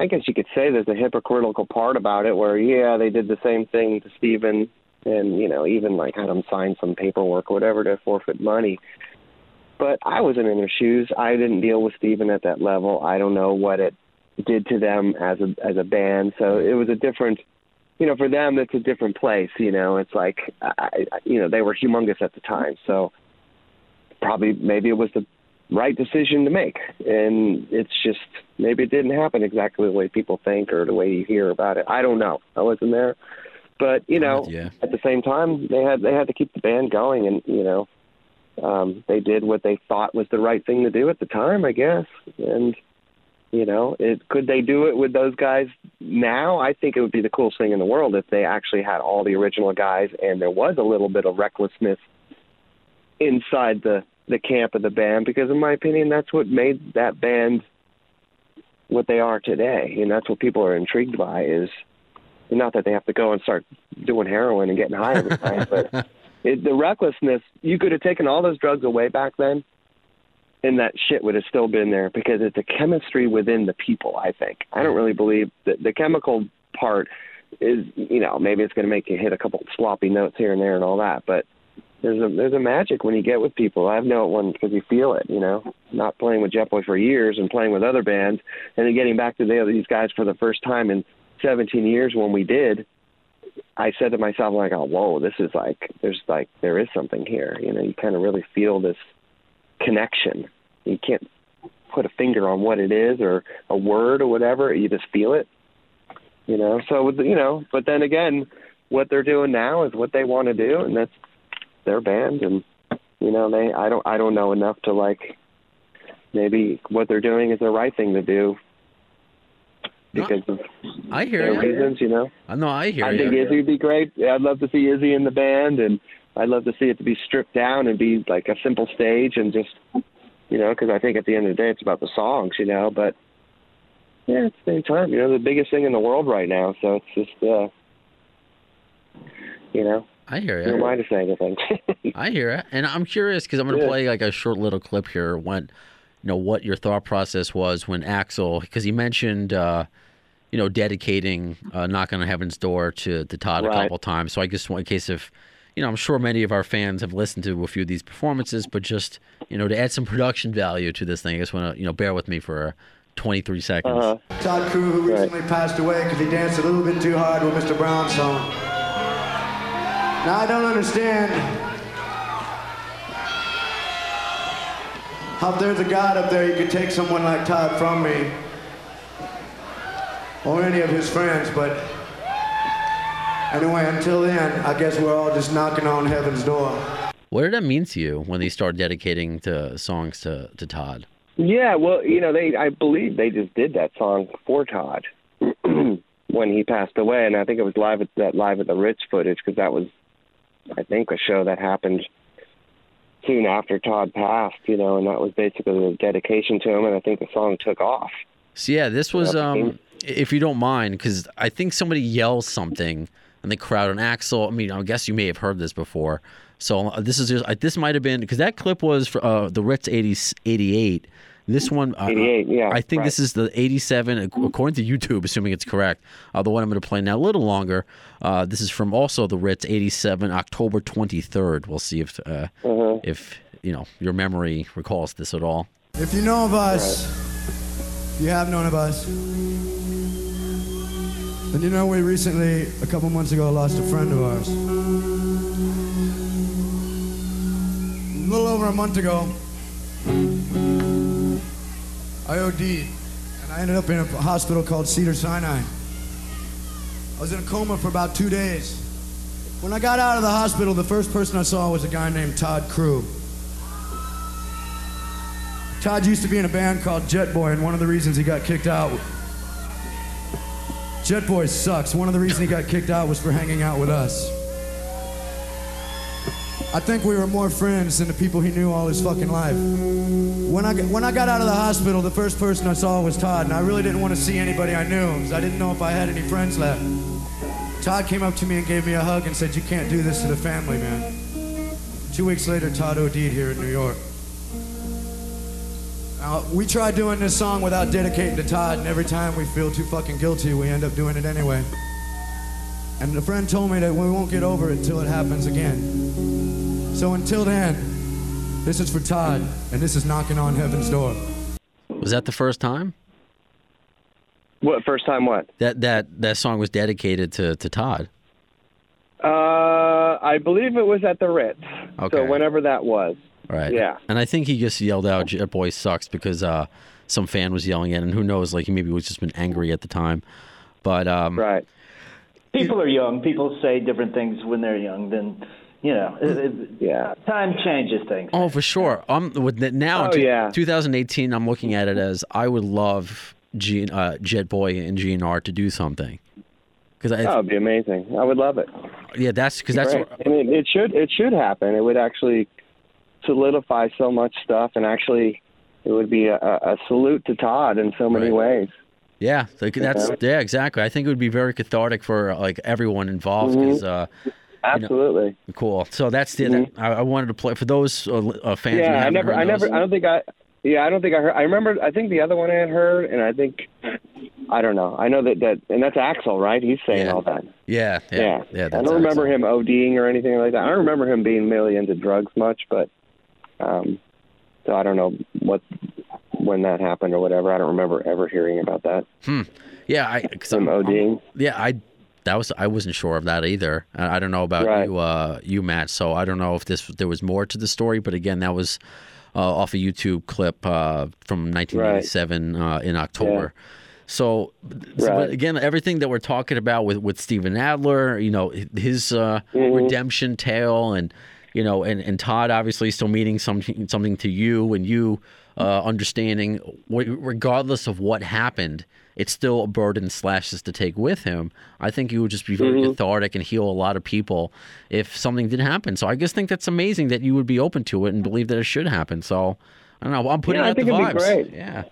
I guess you could say there's a hypocritical part about it where yeah, they did the same thing to Steven and, you know, even like had him sign some paperwork or whatever to forfeit money. But I wasn't in their shoes. I didn't deal with Steven at that level. I don't know what it did to them as a as a band. So it was a different you know, for them it's a different place, you know. It's like I, I you know, they were humongous at the time. So probably maybe it was the right decision to make and it's just maybe it didn't happen exactly the way people think or the way you hear about it i don't know i wasn't there but you know you. at the same time they had they had to keep the band going and you know um they did what they thought was the right thing to do at the time i guess and you know it could they do it with those guys now? I think it would be the coolest thing in the world if they actually had all the original guys and there was a little bit of recklessness inside the the camp of the band because in my opinion that's what made that band what they are today. And that's what people are intrigued by is not that they have to go and start doing heroin and getting high every night but it, the recklessness you could have taken all those drugs away back then and that shit would have still been there because it's a chemistry within the people i think i don't really believe that the chemical part is you know maybe it's going to make you hit a couple sloppy notes here and there and all that but there's a there's a magic when you get with people. I've known one because you feel it, you know. Not playing with Jet Boy for years and playing with other bands, and then getting back to the, these guys for the first time in 17 years when we did. I said to myself, like, oh, whoa, this is like, there's like, there is something here. You know, you kind of really feel this connection. You can't put a finger on what it is or a word or whatever. You just feel it. You know, so with you know, but then again, what they're doing now is what they want to do, and that's their band and you know they i don't i don't know enough to like maybe what they're doing is the right thing to do because of I hear their you. reasons you know I know I hear i you. think izzy would be great i'd love to see izzy in the band and i'd love to see it to be stripped down and be like a simple stage and just you know because i think at the end of the day it's about the songs you know but yeah at the same time you know the biggest thing in the world right now so it's just uh you know I hear who you. am i to say anything I hear it, and I'm curious because I'm going to Yeah. play like a short little clip here. When you know what your thought process was when Axl, because he mentioned, uh, you know, dedicating uh, "Knocking on Heaven's Door" to to Todd a couple times. So I just want in case if. You know, I'm sure many of our fans have listened to a few of these performances, but just you know, to add some production value to this thing, I just want to you know bear with me for 23 seconds. uh-huh Todd Crew, who Right. recently passed away because he danced a little bit too hard with Mr. Brown's song. Now, I don't understand how there's a God up there, he could take someone like Todd from me or any of his friends, but anyway, until then, I guess we're all just knocking on heaven's door. What did that mean to you when they started dedicating to songs to, to Todd? Yeah, well, you know, they I believe they just did that song for Todd when he passed away, and I think it was live at that live at the Ritz footage because that was, I think, a show that happened soon after Todd passed. You know, and that was basically a dedication to him, and I think the song took off. So yeah, this was Yeah, um, if you don't mind, because I think somebody yells something and the crowd on Axl. I mean, I guess you may have heard this before. So uh, this is just, uh, this might have been because that clip was for uh, the Ritz 80, 88. This one, uh, 88, yeah, I think right. this is the 87, according to YouTube, assuming it's correct. Uh, the one I'm going to play now, a little longer. Uh, this is from also the Ritz 87, October 23rd. We'll see if uh, Uh-huh. if you know your memory recalls this at all. If you know of us, if you have known of us, then you know we recently, a couple months ago, lost a friend of ours. A little over a month ago, I OD'd, and I ended up in a hospital called Cedar Sinai. I was in a coma for about two days. When I got out of the hospital, the first person I saw was a guy named Todd Crew. Todd used to be in a band called Jet Boy, and one of the reasons he got kicked out. Jet Boy sucks. One of the reasons he got kicked out was for hanging out with us. I think we were more friends than the people he knew all his fucking life. When I, when I got out of the hospital, the first person I saw was Todd, and I really didn't want to see anybody I knew because I didn't know if I had any friends left. Todd came up to me and gave me a hug and said, You can't do this to the family, man. Two weeks later, Todd OD'd here in New York. Now, we tried doing this song without dedicating to Todd, and every time we feel too fucking guilty, we end up doing it anyway. And a friend told me that we won't get over it until it happens again. So until then, this is for Todd, and this is knocking on heaven's door. Was that the first time What first time? What? that that that song was dedicated to to Todd? Uh, I believe it was at the Ritz. Okay. So whenever that was. Right. Yeah. And I think he just yelled out "Jet Boy sucks" because uh, some fan was yelling it, and who knows? Like he maybe was just been angry at the time. But um, Right. People are young. People say different things when they're young. Then, you know, it, it, Yeah. time changes things. Oh, for sure. I'm with now. Oh, in two- yeah. 2018. I'm looking at it as I would love G, uh, Jet Boy and GNR to do something. Because I, That would be amazing. I would love it. yeah, that's because that's Right. I mean, it should it should happen. It would actually solidify so much stuff, and actually, it would be a, a salute to Todd in so many Right. ways. yeah, like, that's yeah, exactly. I think it would be very cathartic for like everyone involved. Mm-hmm. Uh, Absolutely. cool. So that's the. That, I, I wanted to play for those uh, uh, fans. who Mm-hmm. yeah, I never, heard I never. I don't think I. Yeah, I don't think I heard. I remember. I think the other one I had heard, and I think I don't know. I know that that, and that's Axl, right? He's saying Yeah. all that. Yeah, yeah, Yeah, yeah. I don't remember awesome. him ODing or anything like that. I don't remember him being really into drugs much, but um, so I don't know what when that happened or whatever. I don't remember ever hearing about that. Yeah, I. Cause I'm- ODing. Yeah, I that was I wasn't sure of that either. I, I don't know about Right. you, uh, you Matt. So I don't know if this there was more to the story. But again, that was uh, off a YouTube clip uh, from 1987 uh, in October. So, so, Right. but again, everything that we're talking about with with Steven Adler, you know, his uh, redemption tale, and you know, and, and Todd obviously still meaning something something to you, and you uh, understanding, regardless of what happened, it's still a burden Slash's to take with him. I think you would just be very cathartic and heal a lot of people if something did happen. So I just think that's amazing that you would be open to it and believe that it should happen. So I don't know. I'm putting Yeah, I out the think it'd be vibes. great. Yeah.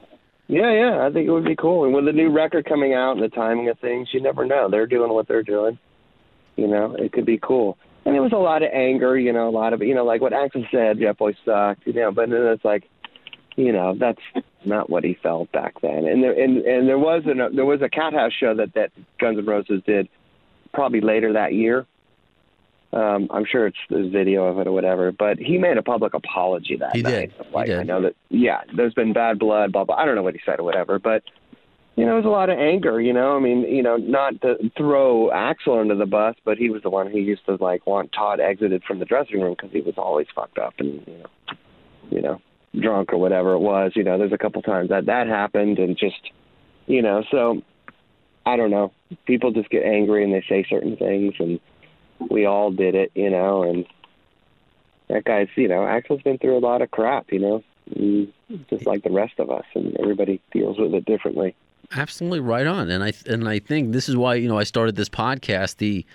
Yeah, yeah, I think it would be cool. And with the new record coming out and the timing of things, you never know. They're doing what they're doing. You know, it could be cool. And there was a lot of anger, you know, a lot of, you know, like what Axl said, Jet Boy sucked, you know, but then it's like, you know, that's not what he felt back then. And there, and, and there was an, there was a Cat House show that, that Guns N' Roses did probably later that year. Um, I'm sure it's there's video of it or whatever, but he made a public apology that He night. did. He Like I know that, yeah, there's been bad blood, blah blah. I don't know what he said or whatever, but you know, there's a lot of anger. You know, I mean, you know, not to throw Axl under the bus, but he was the one who used to like want Todd exited from the dressing room because he was always fucked up and you know, you know, drunk or whatever it was. You know, there's a couple times that that happened, and just you know, so I don't know. People just get angry and they say certain things, and we all did it, you know, and that guy's, you know, Axl's been through a lot of crap, you know, just like the rest of us, and everybody deals with it differently. Absolutely right on, and I and I think this is why you know I started this podcast. The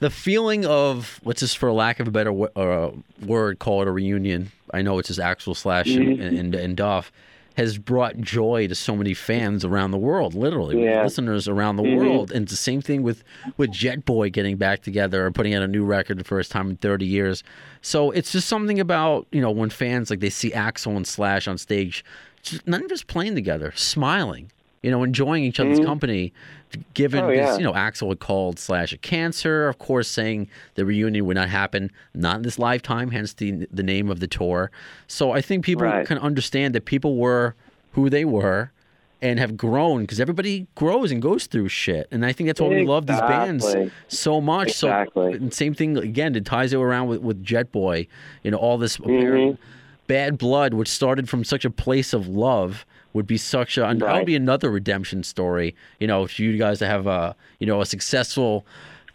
the feeling of let's just for lack of a better wo- uh, word, call it a reunion. I know it's just Axl Slash and, and and Duff has brought joy to so many fans around the world, literally Yeah. listeners around the world. And it's the same thing with with Jet Boy getting back together and putting out a new record the first time in 30 years. So it's just something about you know when fans like they see Axl and Slash on stage, just, not just playing together, smiling you know, enjoying each other's company. Given, Oh, yeah. because, you know, Axl had called Slash a cancer, of course, saying the reunion would not happen, not in this lifetime, hence the the name of the tour. So I think people Right. can understand that people were who they were and have grown because everybody grows and goes through shit. And I think that's why we love these bands so much. Exactly. So same thing again, it ties it around with, with Jet Boy, you know, all this Mm-hmm. apparent Bad Blood, which started from such a place of love, would be such a and that would be another redemption story. You know, for you guys to have a you know a successful.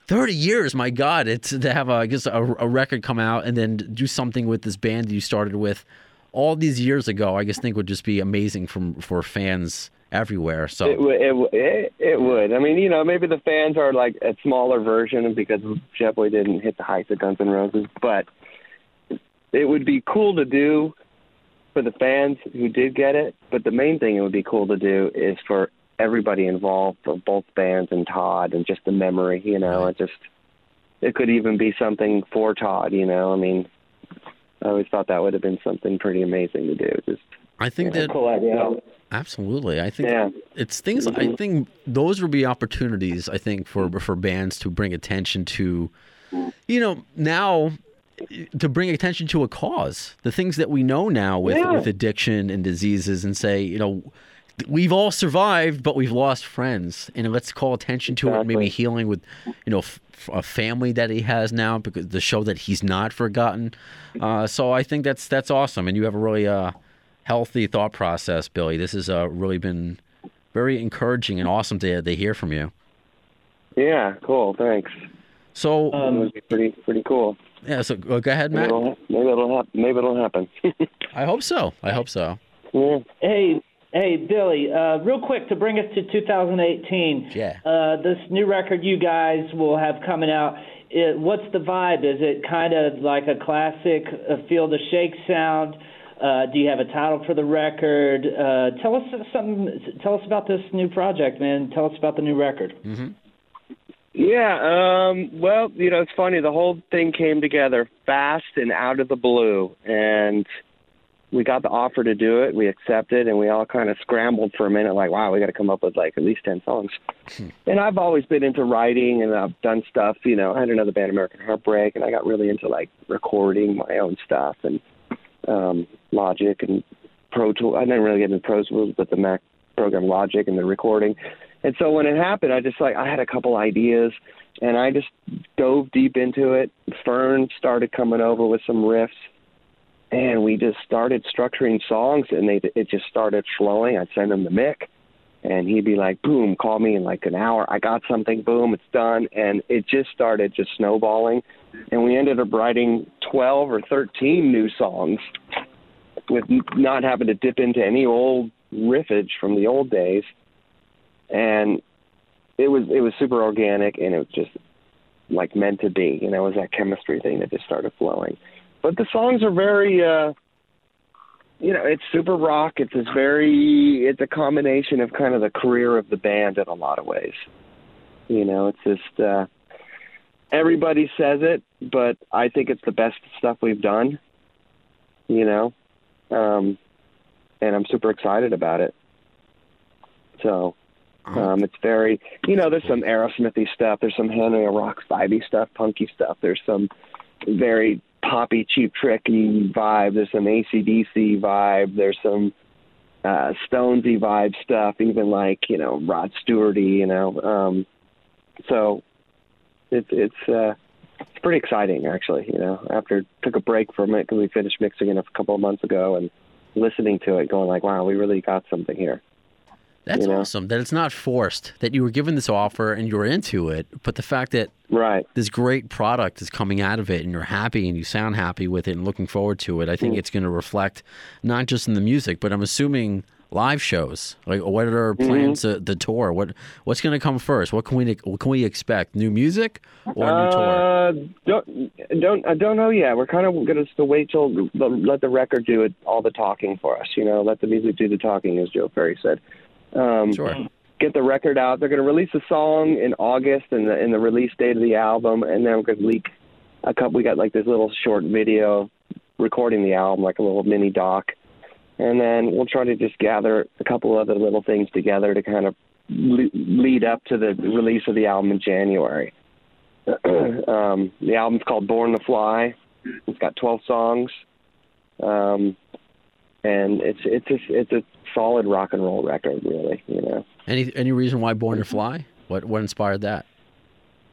30 years, my God! It's to have a, I guess a, a record come out and then do something with this band that you started with all these years ago. I just think would just be amazing from for fans everywhere. So It, would- it, would- it, it would. I mean, you know, maybe the fans are like a smaller version because Jet Boy didn't hit the heights of Guns N' Roses, but it would be cool to do for the fans who did get it. But the main thing it would be cool to do is for everybody involved, for both bands and Todd, and just the memory. You know, it just it could even be something for Todd. You know, I mean, I always thought that would have been something pretty amazing to do. Just I think that Cool idea. Absolutely. I think Yeah. it's things I mm-hmm. think those would be opportunities I think for for bands to bring attention to you know, now to bring attention to a cause. The things that we know now with Yeah. with addiction and diseases and say, you know, we've all survived but we've lost friends and let's call attention to it maybe healing with you know f- a family that he has now because the show that he's not forgotten. Uh, so I think that's that's awesome and you have a really uh healthy thought process, Billy. This has uh, really been very encouraging and awesome to, to hear from you. yeah, cool. Thanks. So, be pretty pretty cool. Yeah, so uh, go ahead, Maybe Matt. it'll, maybe it'll happen. Maybe it'll happen. I hope so. I hope so. yeah. Hey, hey, Billy. Uh, real quick to bring us to 2018. Yeah. Uh, this new record you guys will have coming out. It, what's the vibe? Is it kind of like a classic uh, Feel the Shake sound? Uh, do you have a title for the record? Uh, tell us something. Tell us about this new project, man. Tell us about the new record. Yeah, um, well, you know, it's funny. The whole thing came together fast and out of the blue, and we got the offer to do it. We accepted, and we all kind of scrambled for a minute, like, wow, we got to come up with like at least ten songs. and I've always been into writing, and I've done stuff. You know, I had another band, American Heartbreak, and I got really into like recording my own stuff and um, Logic and Pro Tools. I didn't really get into Pro Tools, but the Mac program Logic and the recording. And so when it happened, I just like I had a couple ideas, and I just dove deep into it. Fern started coming over with some riffs, and we just started structuring songs, and they it just started flowing. I'd send him the mic, and he'd be like, "Boom, call me in like an hour. I got something. Boom, it's done." And it just started just snowballing, and we ended up writing twelve or thirteen new songs with not having to dip into any old riffage from the old days and it was it was super organic and it was just like meant to be you know it was that chemistry thing that just started flowing. But the songs are very uh you know it's super rock. It's this very it's a combination of kind of the career of the band in a lot of ways. You know it's just uh everybody says it but i think it's the best stuff we've done you know? Um and i'm super excited about it. So um, it's very, you know, there's some Aerosmithy stuff. There's some Hanoi Rock vibey stuff, punky stuff. There's some very poppy, cheap tricky vibe. There's some AC/DC vibe. There's some uh, Stonesy vibe stuff, even like you know Rod Stewarty. You know, um, so it's it's uh, it's pretty exciting actually. You know, after took a break from it because we finished mixing it a couple of months ago and listening to it, going like, wow, we really got something here. That's You know? awesome that it's not forced, that you were given this offer and you were into it, but the fact that Right. this great product is coming out of it and you're happy and you sound happy with it and looking forward to it, I Mm. think it's going to reflect not just in the music, but I'm assuming live shows. Like, what are our Mm-hmm. plans to the tour? What What's going to come first? What can we What can we expect? New music or a new tour? Uh, don't don't I don't know yet. We're kind of gonna still wait till let the record do it all the talking for us. You know, let the music do the talking, as Joe Perry said. Um, Sure. Get the record out. They're gonna release a song in August, and the in the release date of the album, and then we're gonna leak a couple. We got like this little short video recording the album, like a little mini doc, and then we'll try to just gather a couple other little things together to kind of le- lead up to the release of the album in January. um, the album's called Born to Fly. It's got 12 songs, um, and it's it's a, it's a solid rock and roll record, really. You know, Any Any reason why Born to Fly? What What inspired that?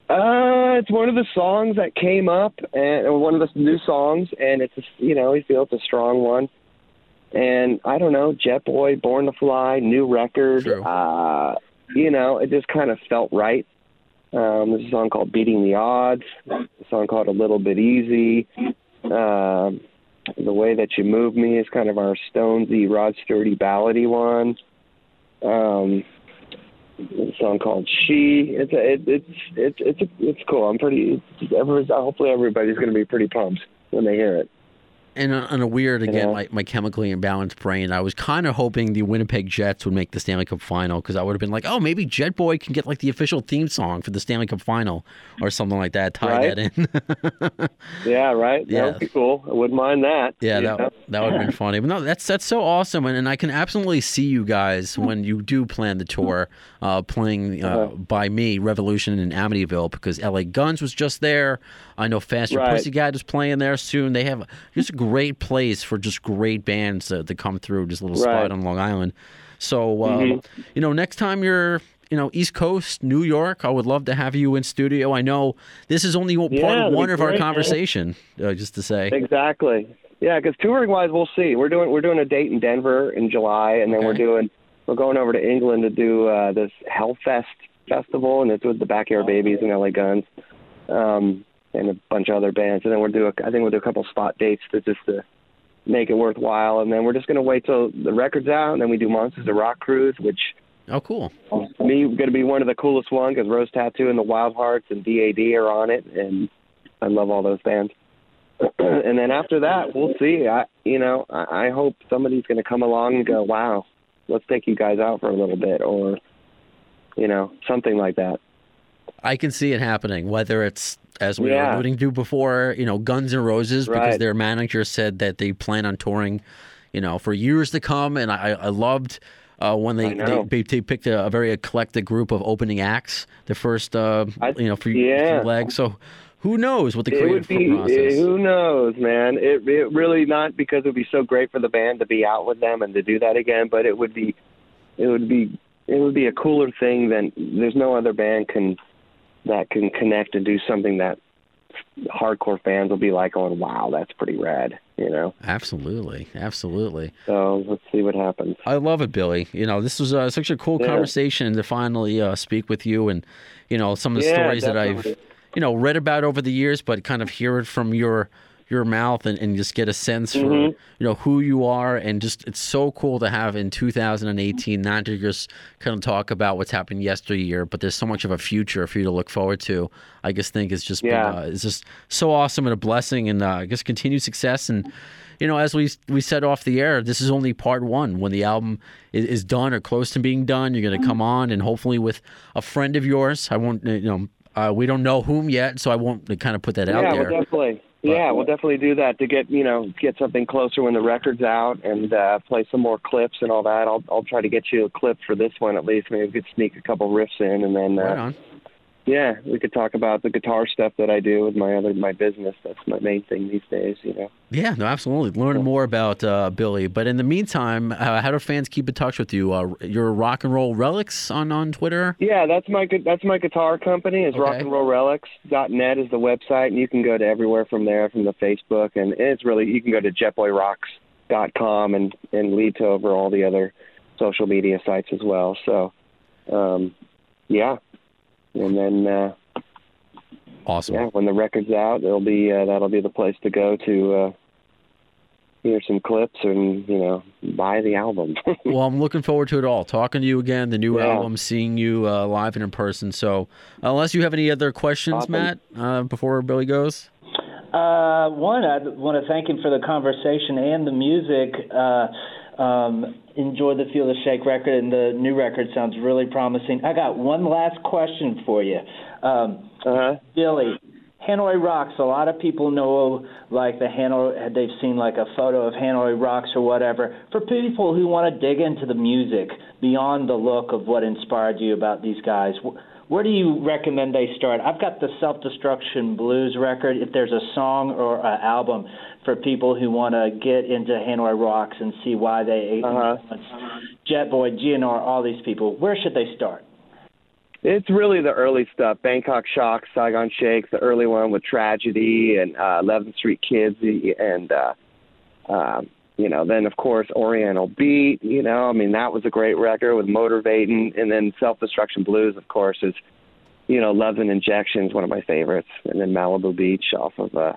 Uh, it's one of the songs that came up, and one of the new songs, and it's a, you know we feel it's a strong one. And I don't know, Jet Boy, Born to Fly, new record. True. Uh, you know, it just kind of felt right. Um, there's a song called "Beating the Odds," a song called "A Little Bit Easy." Um, the way that you move me is kind of our Stonesy, Rod Stewarty ballady one. Um, a song called "She." It's a, it, it's it's it's it's cool. I'm pretty. Everyone's, hopefully, everybody's going to be pretty pumped when they hear it. And on a weird, again, my, my chemically imbalanced brain, I was kind of hoping the Winnipeg Jets would make the Stanley Cup final because I would have been like, oh, maybe Jet Boy can get like the official theme song for the Stanley Cup final or something like that. Tie Right. that in. Yeah, right. Yeah. That would be cool. I wouldn't mind that. Yeah, that, know? that would have been funny. But no, that's that's so awesome, and, and I can absolutely see you guys when you do plan the tour, uh, playing uh, Uh-huh. by me Revolution in Amityville because LA Guns was just there. I know Faster Right. Pussycat is playing there soon. They have just a great place for just great bands to, to come through. Just a little spot on Long Island. So um, Mm-hmm. you know, next time you're you know East Coast, New York, I would love to have you in studio. I know this is only part Yeah, that'd one of our great, man. conversation. Uh, just to say. Exactly. Yeah, because touring wise, we'll see. We're doing we're doing a date in Denver in July, and then we're doing we're going over to England to do uh, this Hellfest festival, and it's with the Backyard Babies and LA Guns, um, and a bunch of other bands. And then we'll do a, I think we'll do a couple spot dates to just to make it worthwhile. And then we're just gonna wait till the record's out, and then we do Monsters of Rock cruise, which Oh, cool. to me going to be one of the coolest ones because Rose Tattoo and the Wild Hearts and DAD are on it, and I love all those bands. and then after that, we'll see. I, you know, I, I hope somebody's going to come along and go, "Wow, let's take you guys out for a little bit," or, you know, something like that. I can see it happening, whether it's as we Yeah. were alluding to before, you know, Guns N' Roses, because their manager said that they plan on touring, you know, for years to come. And I, I loved uh, when they, I they they picked a, a very eclectic group of opening acts, the first, uh, I- you know, for yeah. few legs. So who knows what the creative be. process? Who knows, man? It, it really not because it would be so great for the band to be out with them and to do that again, but it would be, it would be, it would be a cooler thing than there's no other band can that can connect and do something that hardcore fans will be like, "Oh, wow, that's pretty rad," you know. Absolutely, absolutely. So let's see what happens. I love it, Billy. You know, this was uh, such a cool Yeah. conversation to finally uh, speak with you, and you know some of the Yeah, stories that I've you know read about over the years, but kind of hear it from your your mouth and, and just get a sense for Mhm. you know who you are, and just it's so cool to have in 2018 not to just kind of talk about what's happened yesteryear, but there's so much of a future for you to look forward to. I just think it's just Yeah. uh, it's just so awesome and a blessing, and uh, I guess continued success and you know, as we we said off the air, this is only part one. When the album is, is done or close to being done, you're going to come on and hopefully with a friend of yours. I won't, you know, uh, we don't know whom yet, so I won't kind of put that out yeah, there. we'll definitely. Yeah, we'll definitely do that to get you know get something closer when the record's out and uh, play some more clips and all that. I'll I'll try to get you a clip for this one at least. Maybe we could sneak a couple riffs in and then uh, right on. Yeah, we could talk about the guitar stuff that I do with my other my business. That's my main thing these days. You know. Yeah, no, absolutely. Learning more about uh, Billy. But in the meantime, uh, how do fans keep in touch with you? Uh, your rock and roll relics on, on Twitter? Yeah, that's my that's my guitar company. Is Okay. rockandrollrelics.net is the website, and you can go to everywhere from there, from the Facebook, and it's really you can go to jetboyrocks.com and and lead to over all the other social media sites as well. So, um, yeah, and then uh, Awesome. yeah, when the record's out, it'll be uh, that'll be the place to go to uh, hear some clips and you know buy the album. Well, I'm looking forward to it all. Talking to you again, the new Yeah. album, seeing you uh, live and in person. So, unless you have any other questions, Awesome. Matt, uh, before Billy goes. Uh, one, I want to thank him for the conversation and the music. Uh, um, enjoyed the Feel the Shake record, and the new record sounds really promising. I got one last question for you. Um, uh-huh. Billy, Hanoi Rocks. A lot of people know like the Hanoi. They've seen like a photo of Hanoi Rocks or whatever. For people who want to dig into the music beyond the look of what inspired you about these guys, where do you recommend they start? I've got the Self Destruction Blues record. If there's a song or an album for people who want to get into Hanoi Rocks and see why they Uh-huh. influenced Jet Boy, GNR, all these people, where should they start? It's really the early stuff: Bangkok Shock, Saigon Shakes, the early one with Tragedy and uh, 11th Street Kids, and uh, uh, you know, then of course Oriental Beat. You know, I mean that was a great record with Motorvatin', and then Self Destruction Blues, of course, is you know, Love's an Injection is one of my favorites, and then Malibu Beach off of uh,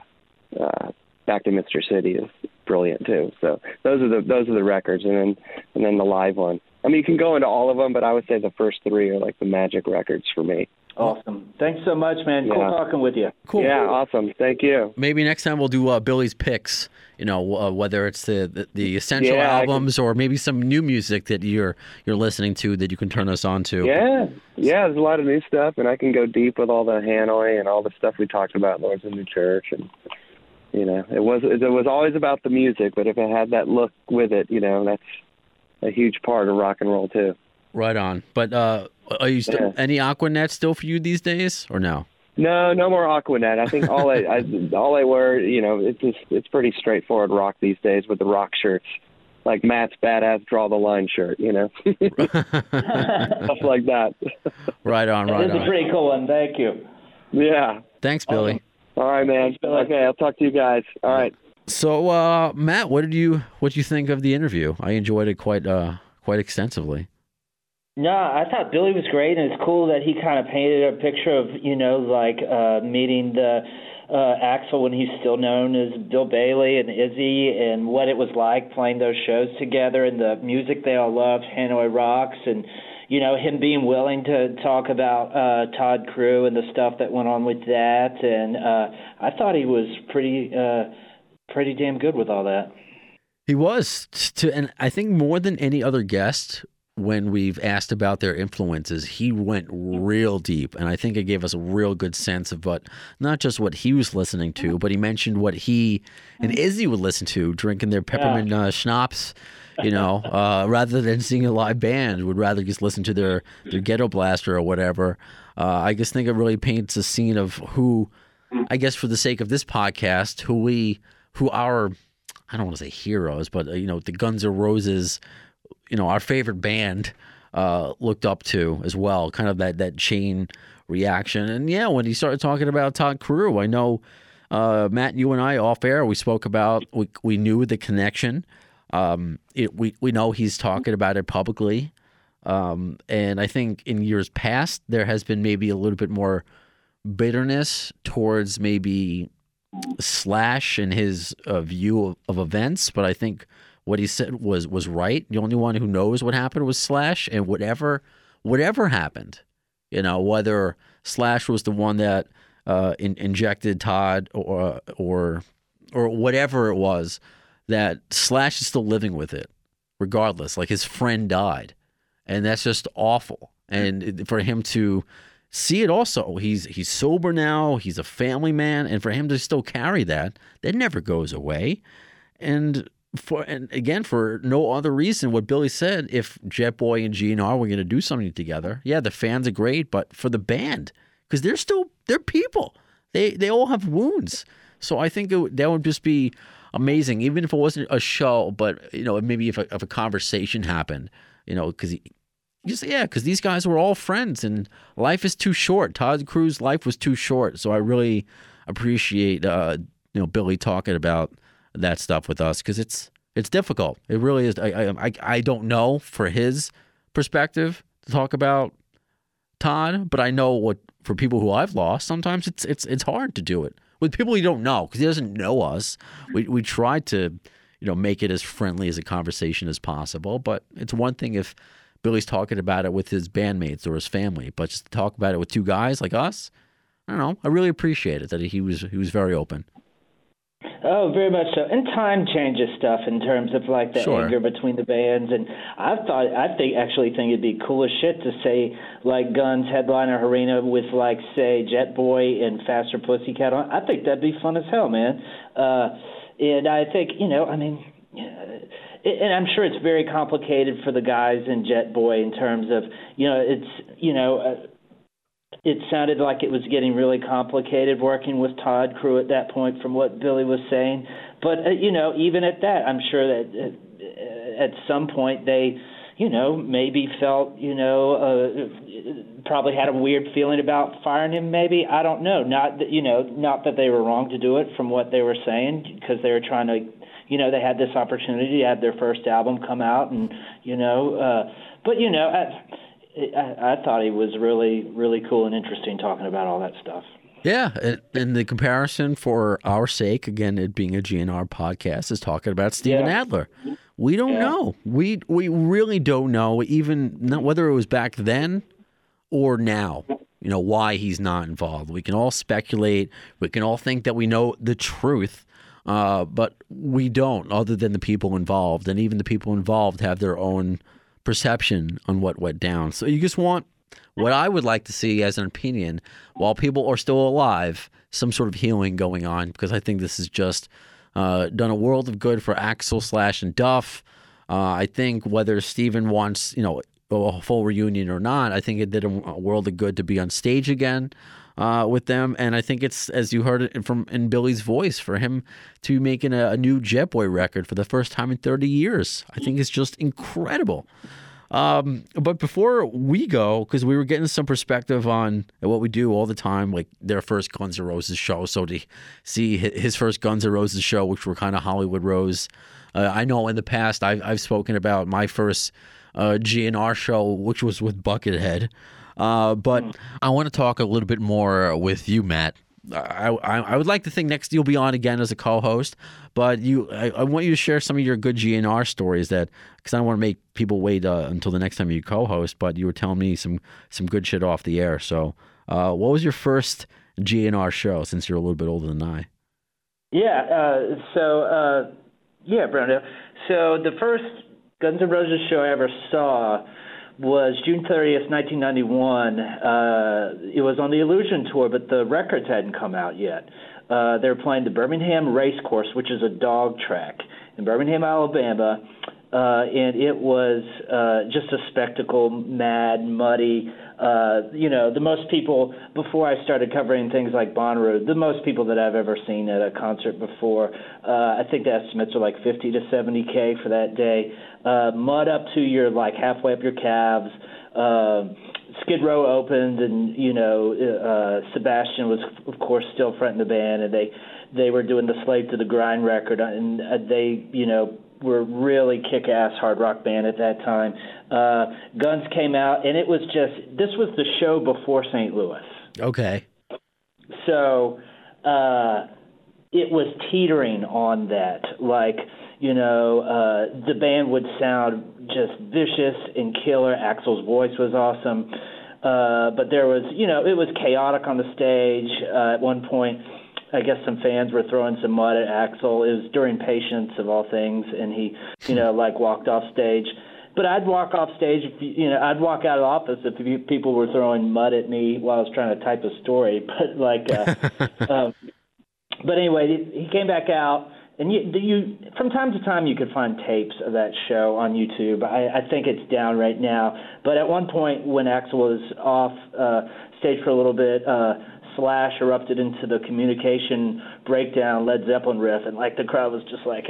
uh, Back to Mystery City is brilliant too. So those are the those are the records, and then and then the live one. I mean, you can go into all of them, but I would say the first three are like the magic records for me. Awesome. Thanks so much, man. Yeah. Cool talking with you. Cool. Yeah, awesome. Thank you. Maybe next time we'll do uh, Billy's picks. You know, uh, whether it's the the, the essential Yeah, I albums or maybe some new music that you're you're listening to that you can turn us on to. Yeah, yeah. There's a lot of new stuff, and I can go deep with all the Hanoi and all the stuff we talked about, Lord's of New Church, and you know, it was it was always about the music, but if it had that look with it, you know, that's a huge part of rock and roll too. Right on. But uh, are you still Yeah. any Aquanet still for you these days or no? No, no more Aquanet. I think all I, I all I wear, you know, it's just it's pretty straightforward rock these days with the rock shirts, like Matt's badass draw the line shirt, you know, stuff like that. Right on. This Right is a pretty cool one. Thank you. yeah. Thanks, Billy. All right, man. Okay, I'll talk to you guys. All right. So, uh, Matt, what did you what did you think of the interview? I enjoyed it quite uh quite extensively. No, I thought Billy was great, and it's cool that he kind of painted a picture of you know like uh, meeting the uh, Axl when he's still known as Bill Bailey and Izzy, and what it was like playing those shows together, and the music they all loved, Hanoi Rocks, and you know him being willing to talk about uh, Todd Crew and the stuff that went on with that, and uh, I thought he was pretty uh, pretty damn good with all that. He was to, and I think more than any other guest, when we've asked about their influences, he went real deep, and I think it gave us a real good sense of what not just what he was listening to, but he mentioned what he and Izzy would listen to, drinking their peppermint uh, schnapps. You know, uh, rather than seeing a live band, would rather just listen to their their ghetto blaster or whatever. Uh, I just think it really paints a scene of who, I guess, for the sake of this podcast, who we, who our I don't want to say heroes, but uh, you know, the Guns N' Roses, you know, our favorite band, uh, looked up to as well. Kind of that that chain reaction. And yeah, when he started talking about Todd Crew, I know uh, Matt, you and I off air, we spoke about we we knew the connection. Um, it, we we know he's talking about it publicly. Um, and I think in years past there has been maybe a little bit more bitterness towards maybe Slash and his uh, view of, of events, but I think what he said was was right. The only one who knows what happened was Slash, and whatever whatever happened, you know, whether Slash was the one that uh, in, injected Todd or or or whatever it was, that Slash is still living with it, regardless. Like his friend died, and that's just awful. And for him to see it also oh, he's he's sober now he's a family man and for him to still carry that that never goes away and for and again for no other reason what billy said if jet boy and gnr were going to do something together yeah the fans are great but for the band because they're still they're people they they all have wounds so i think it, that would just be amazing even if it wasn't a show but you know maybe if a, if a conversation happened you know because yeah, because these guys were all friends, and life is too short. Todd Crew's life was too short, so I really appreciate uh, you know Billy talking about that stuff with us because it's it's difficult. It really is. I I I don't know for his perspective to talk about Todd, but I know what for people who I've lost, sometimes it's it's it's hard to do it with people you don't know because he doesn't know us. We we try to you know make it as friendly as a conversation as possible, but it's one thing if Billy's talking about it with his bandmates or his family, but just to talk about it with two guys like us, I don't know. I really appreciate it that he was he was very open. Oh, very much so. And time changes stuff in terms of like the Sure. anger between the bands. And I thought, I think actually think it'd be cool as shit to say like Guns headliner arena with like say Jet Boy and Faster Pussycat on. I think that'd be fun as hell, man. Uh, and I think you know, I mean. Uh, and I'm sure it's very complicated for the guys in Jet Boy in terms of, you know, it's, you know, uh, it sounded like it was getting really complicated working with Todd Crew at that point, from what Billy was saying. But uh, you know, even at that, I'm sure that uh, at some point they, you know, maybe felt, you know, uh, probably had a weird feeling about firing him. Maybe I don't know. Not that you know, not that they were wrong to do it from what they were saying, because they were trying to, you know, they had this opportunity to have their first album come out, and you know, uh, but you know, I, I, I thought he was really, really cool and interesting talking about all that stuff. Yeah, and- the comparison for our sake, again, it being a GNR podcast, is talking about Steven Yeah. Adler. We don't know. We we really don't know, even whether it was back then or now. You know why he's not involved. We can all speculate. We can all think that we know the truth, uh, but we don't. Other than the people involved, and even the people involved have their own perception on what went down. So you just want what I would like to see as an opinion, while people are still alive, some sort of healing going on because I think this has just uh, done a world of good for Axl Slash and Duff. Uh, I think whether Steven wants, you know, a full reunion or not, I think it did a, a world of good to be on stage again uh, with them. And I think it's, as you heard it from in Billy's voice, for him to making a, a new Jet Boy record for the first time in 30 years. I think it's just incredible. Um, but before we go, because we were getting some perspective on what we do all the time, like their first Guns N' Roses show. So to see his first Guns N' Roses show, which were kind of Hollywood Rose. Uh, I know in the past I've, I've spoken about my first uh, GNR show, which was with Buckethead. Uh, but I want to talk a little bit more with you, Matt. I, I, I would like to think next you'll be on again as a co-host, but you I, I want you to share some of your good GNR stories that because I don't want to make people wait uh, until the next time you co-host. But you were telling me some some good shit off the air. So, uh, what was your first GNR show? Since you're a little bit older than I. Yeah. Uh, so uh, yeah, Brenda. So the first Guns N' Roses show I ever saw was June 30th, 1991. Uh, it was on the Illusion tour, but the records hadn't come out yet. Uh, they were playing the Birmingham Race Course, which is a dog track in Birmingham, Alabama. Uh, and it was uh, just a spectacle, mad, muddy. Uh, you know, the most people before I started covering things like Bonnaroo, the most people that I've ever seen at a concert before. Uh, I think the estimates are like 50 to 70 k for that day. Uh, mud up to your like halfway up your calves. Uh, Skid Row opened, and you know uh, Sebastian was of course still fronting the band, and they they were doing the Slave to the Grind record, and uh, they you know were really kick-ass hard rock band at that time. Uh, Guns came out, and it was just this was the show before St. Louis, Okay. so uh, it was teetering on that. Like you know, uh, the band would sound just vicious and killer. Axl's voice was awesome. Uh, but there was, you know, it was chaotic on the stage. Uh, at one point, I guess some fans were throwing some mud at Axl. It was during Patience of all things, and he, you know, like walked off stage. But I'd walk off stage, if you know, I'd walk out of office if people were throwing mud at me while I was trying to type a story. But like, uh, um, but anyway, he came back out, and you, you from time to time you could find tapes of that show on YouTube. I, I think it's down right now. But at one point, when Axl was off uh, stage for a little bit, uh, Slash erupted into the communication breakdown Led Zeppelin riff, and like the crowd was just like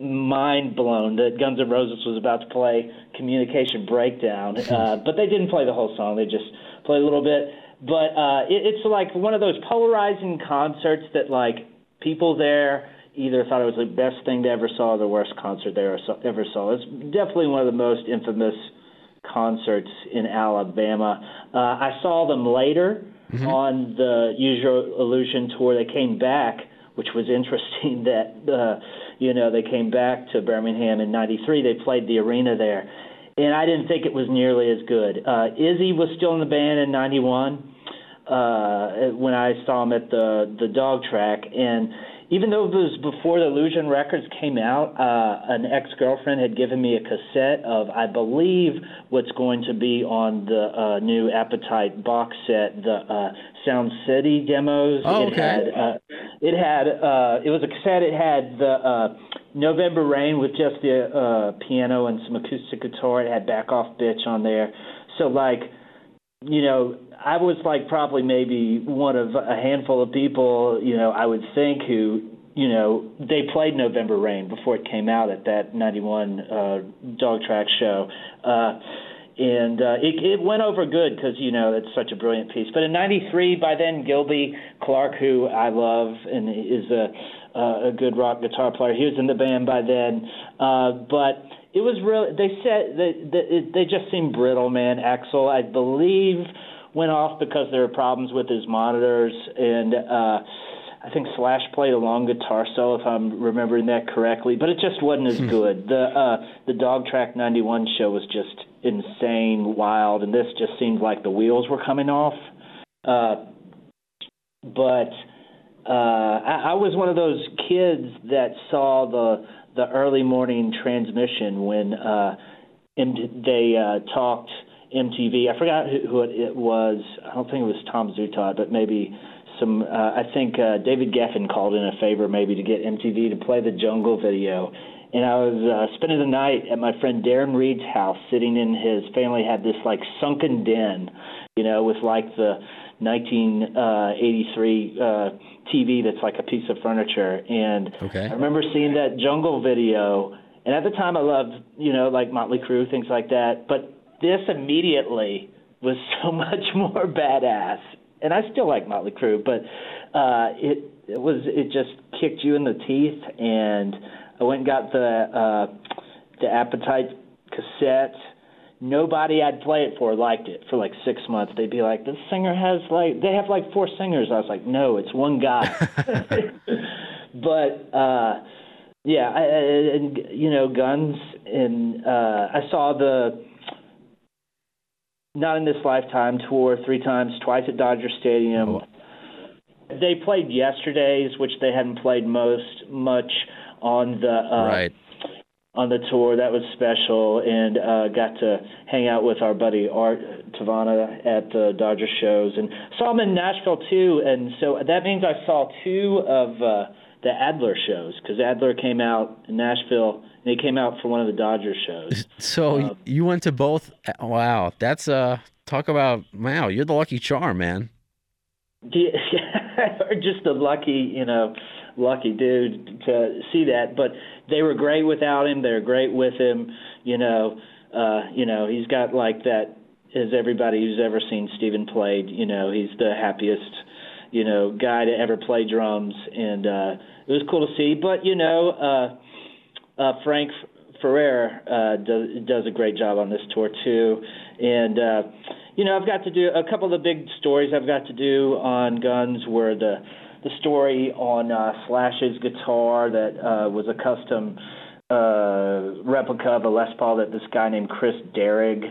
mind blown that Guns N' Roses was about to play communication breakdown. Uh, but they didn't play the whole song; they just played a little bit. But uh, it, it's like one of those polarizing concerts that like people there either thought it was the best thing they ever saw or the worst concert they ever saw. It's definitely one of the most infamous concerts in Alabama. Uh, I saw them later on the Use Your Illusion tour. They came back, which was interesting. That uh, you know they came back to Birmingham in '93. They played the arena there, and I didn't think it was nearly as good. Uh, Izzy was still in the band in '91 uh, when I saw him at the the dog track, and even though it was before the Illusion records came out, uh, an ex girlfriend had given me a cassette of, I believe, what's going to be on the uh, new Appetite box set, the uh, Sound City demos. Oh, it okay. had, uh, it had, uh, it was a cassette. It had the uh, November Rain with just the uh, piano and some acoustic guitar. It had Back Off Bitch on there. So like you know, I was like probably maybe one of a handful of people, you know, I would think who you know, they played November Rain before it came out at that 91 uh, Dog Track show. Uh, and uh, it, it went over good because you know it's such a brilliant piece. But in '93, by then Gilby Clarke, who I love and is a uh, a good rock guitar player, he was in the band by then. Uh, but it was real. They said they, it, they just seemed brittle, man. Axl, I believe, went off because there were problems with his monitors and. uh I think Slash played a long guitar solo, if I'm remembering that correctly, but it just wasn't as good. The uh, the Dog Track 91 show was just insane, wild, and this just seemed like the wheels were coming off. Uh, but uh, I, I was one of those kids that saw the the early morning transmission when uh, they uh, talked MTV. I forgot who, who it was. I don't think it was Tom Zutaut, but maybe some. Uh, I think uh, David Geffen called in a favor maybe to get MTV to play the Jungle video, and I was uh, spending the night at my friend Darren Reed's house, sitting in his family had this like sunken den, you know, with like the 1983 uh, TV that's like a piece of furniture, and Okay. I remember seeing that Jungle video, and at the time I loved, you know, like Motley Crue, things like that, but this immediately was so much more badass and I still like Motley Crue, but uh, it it was it just kicked you in the teeth. And I went and got the uh, the Appetite cassette. Nobody I'd play it for liked it for like six months. They'd be like, "This singer has like they have like four singers." I was like, "No, it's one guy." but uh, yeah, I, I- and you know, Guns, and uh, I saw the not in this lifetime tour three times, twice at Dodger Stadium. They played yesterday's, which they hadn't played most much on the uh, right. on the tour. That was special, and uh, got to hang out with our buddy Art Tavana at the Dodger shows, and saw him in Nashville too. And so that means I saw two of uh, the Adler shows because Adler came out in Nashville, he came out for one of the Dodgers shows. So Um, you went to both. Wow, that's uh talk about wow. You're the lucky charm, man. Yeah, or just a lucky, you know, lucky dude to see that. But they were great without him. They're great with him. You know, uh, you know, he's got like that. As everybody who's ever seen Steven played, you know, he's the happiest, you know, guy to ever play drums, and uh, it was cool to see. But you know, uh, uh, Frank Ferrer uh, does does a great job on this tour too, and uh, you know I've got to do a couple of the big stories I've got to do on Guns were the the story on uh, Slash's guitar that uh, was a custom uh, replica of a Les Paul that this guy named Kris Derrig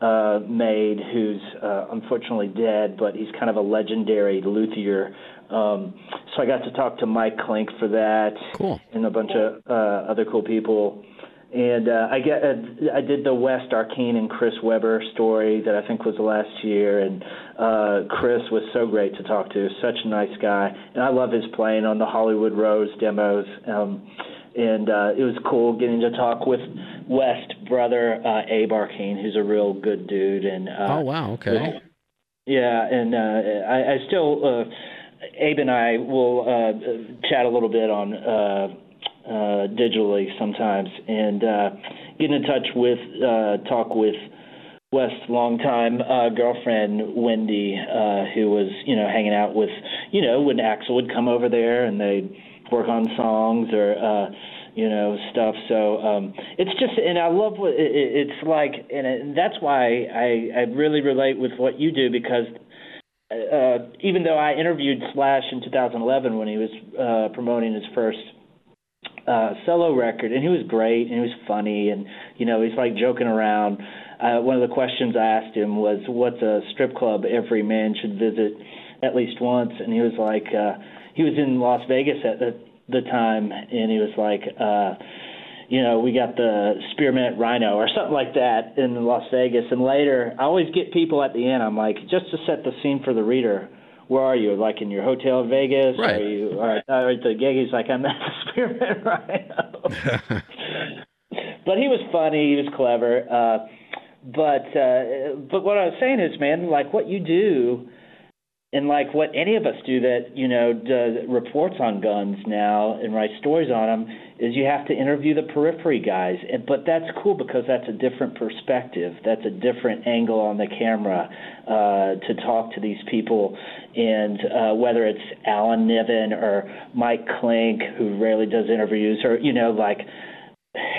uh, made, who's uh, unfortunately dead, but he's kind of a legendary luthier. Um, so I got to talk to Mike Clink for that Cool. and a bunch of uh, other cool people. And uh, I get uh, I did the West Arkeen and Chris Weber story that I think was last year, and uh, Chris was so great to talk to, such a nice guy, and I love his playing on the Hollywood Rose demos. Um, and uh, it was cool getting to talk with West brother uh, Abe Arkeen, who's a real good dude, and uh, oh wow. Okay. yeah, and uh, I, I still, uh, Abe and I will uh, chat a little bit on uh, uh, digitally sometimes, and uh, get in touch with, uh, talk with West's longtime uh, girlfriend Wendy, uh, who was, you know, hanging out with, you know, when Axl would come over there and they'd work on songs or. Uh, you know stuff so um it's just and i love what it, it- it's like and, it, and that's why i i really relate with what you do because uh, even though I interviewed Slash in 2011 when he was uh, promoting his first uh, solo record, and he was great and he was funny, and you know he's like joking around. Uh, one of the questions I asked him was, "What's a strip club every man should visit at least once?" And he was like, uh, he was in Las Vegas at the, the time, and he was like. Uh, you know, we got the spearmint rhino or something like that in Las Vegas. And later, I always get people at the end. I'm like, just to set the scene for the reader. Where are you? Like in your hotel in Vegas? Right. Are you? Or, or the gig? He's like, I'm at the spearmint rhino. but he was funny. He was clever. Uh, but uh, but what I was saying is, man, like what you do and like what any of us do that you know does reports on guns now and writes stories on them is you have to interview the periphery guys. And, but that's cool because that's a different perspective. That's a different angle on the camera uh, to talk to these people. And uh, whether it's Alan Niven or Mike Clink who rarely does interviews or you know like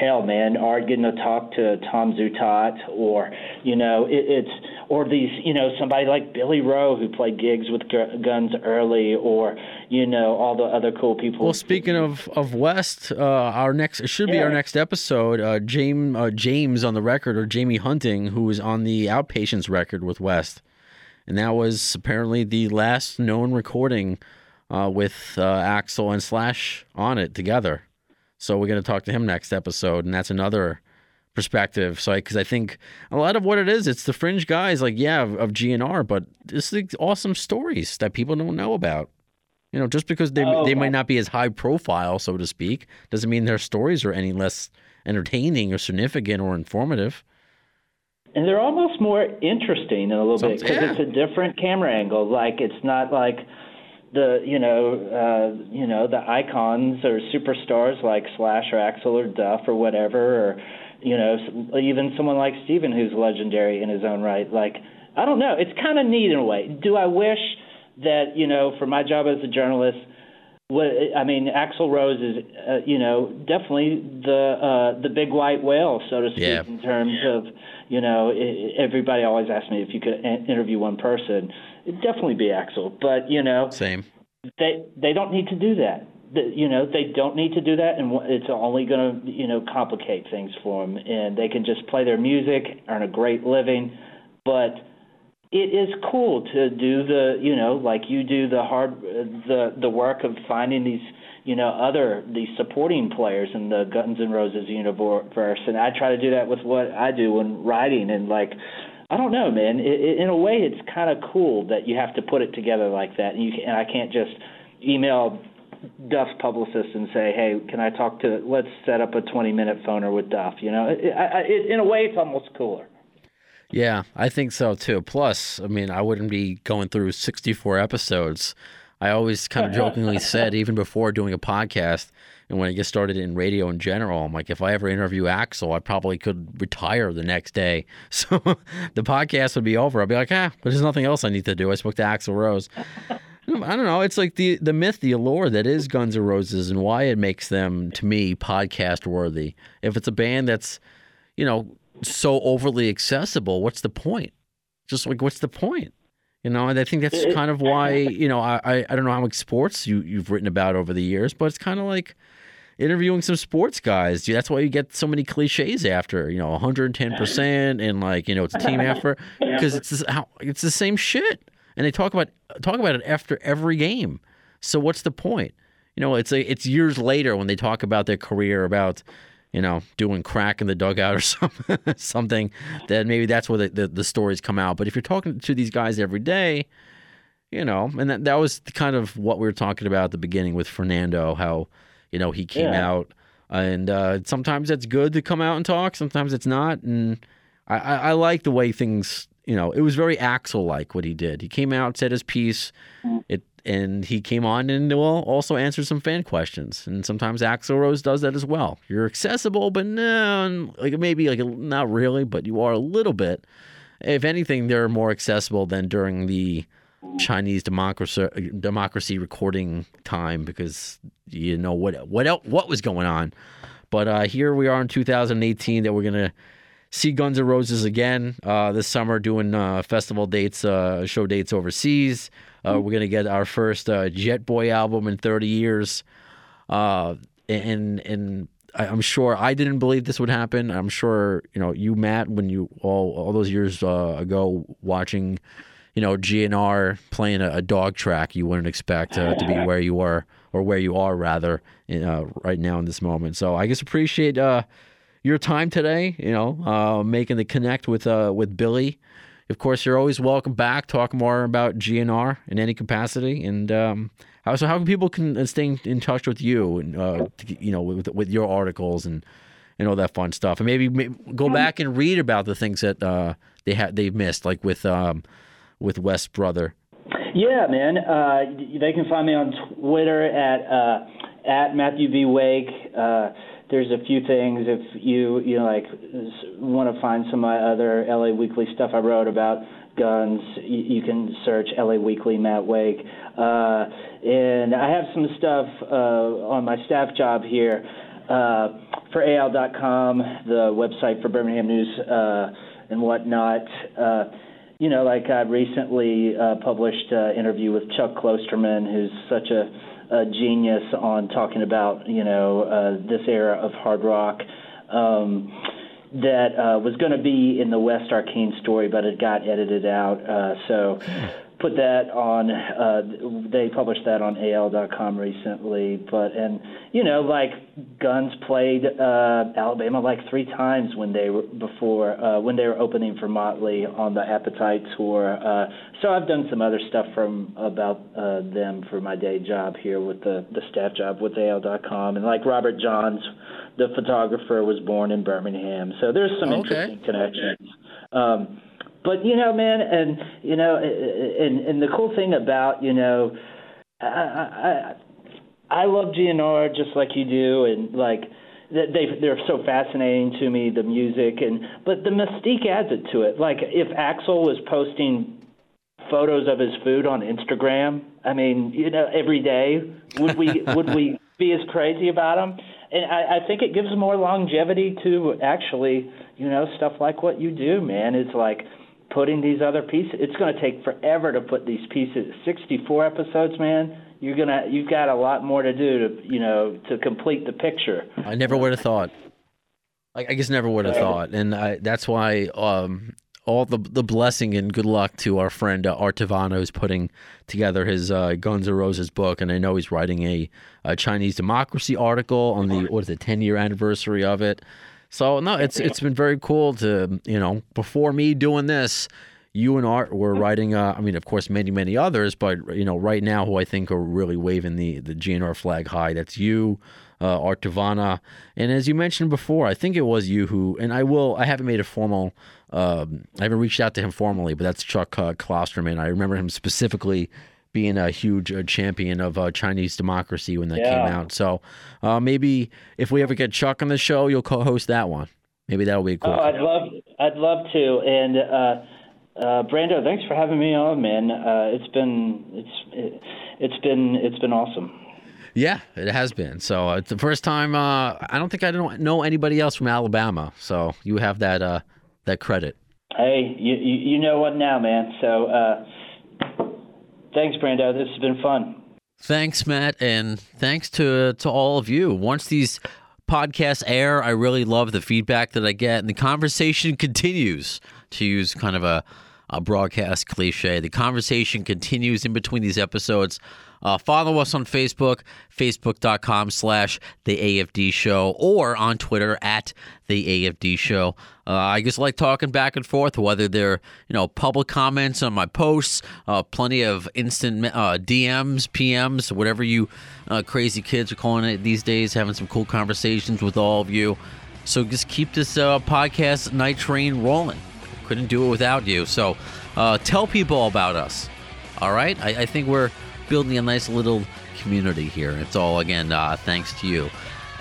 hell man art getting to talk to Tom Zutaut or you know it, it's or these, you know, somebody like Billy Rowe who played gigs with guns early, or you know, all the other cool people. Well, speaking of of West, uh, our next it should be Yeah. our next episode. Uh, James uh, James on the record or Jamie Hunting, who was on the Outpatients record with West, and that was apparently the last known recording uh, with uh, Axl and Slash on it together. So we're going to talk to him next episode, and that's another perspective. So, because I think a lot of what it is, it's the fringe guys, like yeah, of, of GNR, but it's the awesome stories that people don't know about. You know, just because they Oh, they might not be as high profile, so to speak, doesn't mean their stories are any less entertaining or significant or informative. and they're almost more interesting in a little Some- bit because yeah. it's a different camera angle. Like it's not like the you know uh, you know the icons or superstars like Slash or Axl or Duff or whatever, or you know s- even someone like Steven who's legendary in his own right. Like I don't know, it's kind of neat in a way. Do I wish that you know for my job as a journalist? What I mean, Axl Rose is, uh, you know, definitely the uh, the big white whale, so to speak, Yeah. in terms of, you know, i everybody always asks me if you could interview one person, it'd definitely be Axl. But you know, Same. they they don't need to do that. The, you know, they don't need to do that, and it's only going to, you know, complicate things for them. And they can just play their music, earn a great living, but it is cool to do the you know like you do the hard the the work of finding these you know other these supporting players in the Guns N' Roses universe and I try to do that with what I do when writing and like I don't know man it, it, in a way it's kind of cool that you have to put it together like that and you can, and I can't just email Duff's publicist and say hey can I talk to let's set up a 20 minute phoner with Duff you know it, I, it, in a way it's almost cooler Yeah, I think so too. Plus, I mean, I wouldn't be going through 64 episodes. I always kind of jokingly said, even before doing a podcast, and when I get started in radio in general, I'm like, if I ever interview Axl, I probably could retire the next day. So the podcast would be over. I'd be like, ah, but there's nothing else I need to do. I spoke to Axl Rose. I don't know. It's like the the myth, the allure that is Guns N' Roses, and why it makes them to me podcast worthy. If it's a band that's, you know, so overly accessible, what's the point? Just like what's the point? You know, and I think that's kind of why you know I I, don't know how much sports you you've written about over the years, but it's kind of like interviewing some sports guys. That's why you get so many cliches after you know 110 percent and like you know it's a team effort because it's how it's the same shit, and they talk about talk about it after every game. So what's the point? You know, it's a, it's years later when they talk about their career about you know doing crack in the dugout or something something that maybe that's where the, the, the stories come out. But if you're talking to these guys every day, you know, and that that was kind of what we were talking about at the beginning with Fernando, how you know he came Yeah. out, and uh, sometimes it's good to come out and talk, sometimes it's not, and I, I, I like the way things. You know, it was very Axl like what he did. He came out, said his piece, it, and he came on and well also answered some fan questions. And sometimes Axl Rose does that as well. You're accessible, but no, like maybe like not really, but you are a little bit. If anything, they're more accessible than during the Chinese democracy democracy recording time because you know what what else, what was going on. But uh, here we are in 2018 that we're gonna see Guns N' Roses again uh, this summer, doing uh, festival dates, uh, show dates overseas. Uh, we're gonna get our first uh, Jet Boy album in 30 years, uh, and and I'm sure I didn't believe this would happen. I'm sure you know you, Matt, when you all all those years uh, ago watching, you know, GNR playing a, a dog track, you wouldn't expect uh, to be where you were or where you are rather in, uh, right now in this moment. So I just appreciate uh, your time today. You know, uh, making the connect with uh, with Billy. Of course, you're always welcome back. Talk more about GNR in any capacity, and um, how so how can people can uh, stay in, touch with you and uh, to- you know with with your articles and and all that fun stuff, and maybe, maybe go back and read about the things that uh, they had they've missed, like with um, with West Brother. Yeah, man. Uh, they can find me on Twitter at uh, at Matthew V Wake. Uh, there's a few things if you you know like want to find some of my other LA Weekly stuff I wrote about guns. You, you can search LA Weekly Matt Wake. Uh, and I have some stuff uh, on my staff job here uh, for AL.com, the website for Birmingham News uh, and whatnot. Uh, you know, like I recently uh, published an interview with Chuck Klosterman, who's such a a genius on talking about you know uh, this era of hard rock. Um, that uh, was going to be in the West Arkeen story, but it got edited out. Uh, so put that on. Uh, they published that on AL.com recently. But and you know, like Guns played uh, Alabama like three times when they were before uh, when they were opening for Motley on the Appetite tour. Uh, so I've done some other stuff from about uh, them for my day job here with the the staff job with AL.com, and like Robert Johns, the photographer, was born in Birmingham. So there's some Okay. interesting connections. Um, but you know, man, and you know, and and the cool thing about you know, I I, I love GNR just like you do, and like they they're so fascinating to me the music and but the mystique adds it to it. Like if Axl was posting photos of his food on Instagram, I mean, you know, every day, would we would we be as crazy about him? And I, I think it gives more longevity to actually, you know, stuff like what you do, man. It's like putting these other pieces. It's going to take forever to put these pieces. Sixty-four episodes, man. You're gonna, you've got a lot more to do to, you know, to complete the picture. I never would have thought. I, I guess never would have thought, and I, that's why um, all the the blessing and good luck to our friend uh, Art Tavana who's putting together his uh, Guns N' Roses book, and I know he's writing a, a Chinese democracy article on the what is it ten year anniversary of it. So no, it's it's been very cool to you know before me doing this. You and Art were writing. Uh, I mean, of course, many many others, but you know, right now, who I think are really waving the the GNR flag high. That's you, uh, Art Tavana, and as you mentioned before, I think it was you who. And I will. I haven't made a formal. Um, I haven't reached out to him formally, but that's Chuck uh, Klosterman. I remember him specifically being a huge uh, champion of uh, Chinese democracy when that came out. So uh, maybe if we ever get Chuck on the show, you'll co-host that one. Maybe that'll be cool. Oh, I'd love, I'd love to. And uh, uh, Brando, thanks for having me on, man. Uh, it's been, it's, it, it's been, it's been awesome. Yeah, it has been. So it's the first time. Uh, I don't think I don't know anybody else from Alabama. So you have that uh, that credit. Hey, you, you, you know what now, man. So, uh, thanks, Brando. This has been fun. Thanks, Matt, and thanks to to all of you. Once these podcasts air, I really love the feedback that I get, and the conversation continues. To use kind of a, a broadcast cliche, the conversation continues in between these episodes. Uh, follow us on Facebook, facebook.com slash the AFD show, or on Twitter at the AFD show. Uh, I just like talking back and forth, whether they're, you know, public comments on my posts, uh, plenty of instant uh, DMs, PMs, whatever you uh, crazy kids are calling it these days, having some cool conversations with all of you. So just keep this uh, podcast night train rolling. Couldn't do it without you. So uh, tell people about us. All right? I, I think we're building a nice little community here. It's all, again, uh, thanks to you.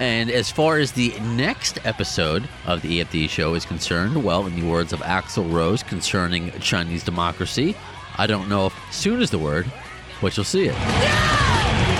And as far as the next episode of the AFD show is concerned, well, in the words of Axl Rose concerning Chinese democracy, I don't know if soon is the word, but you'll see it. Thanks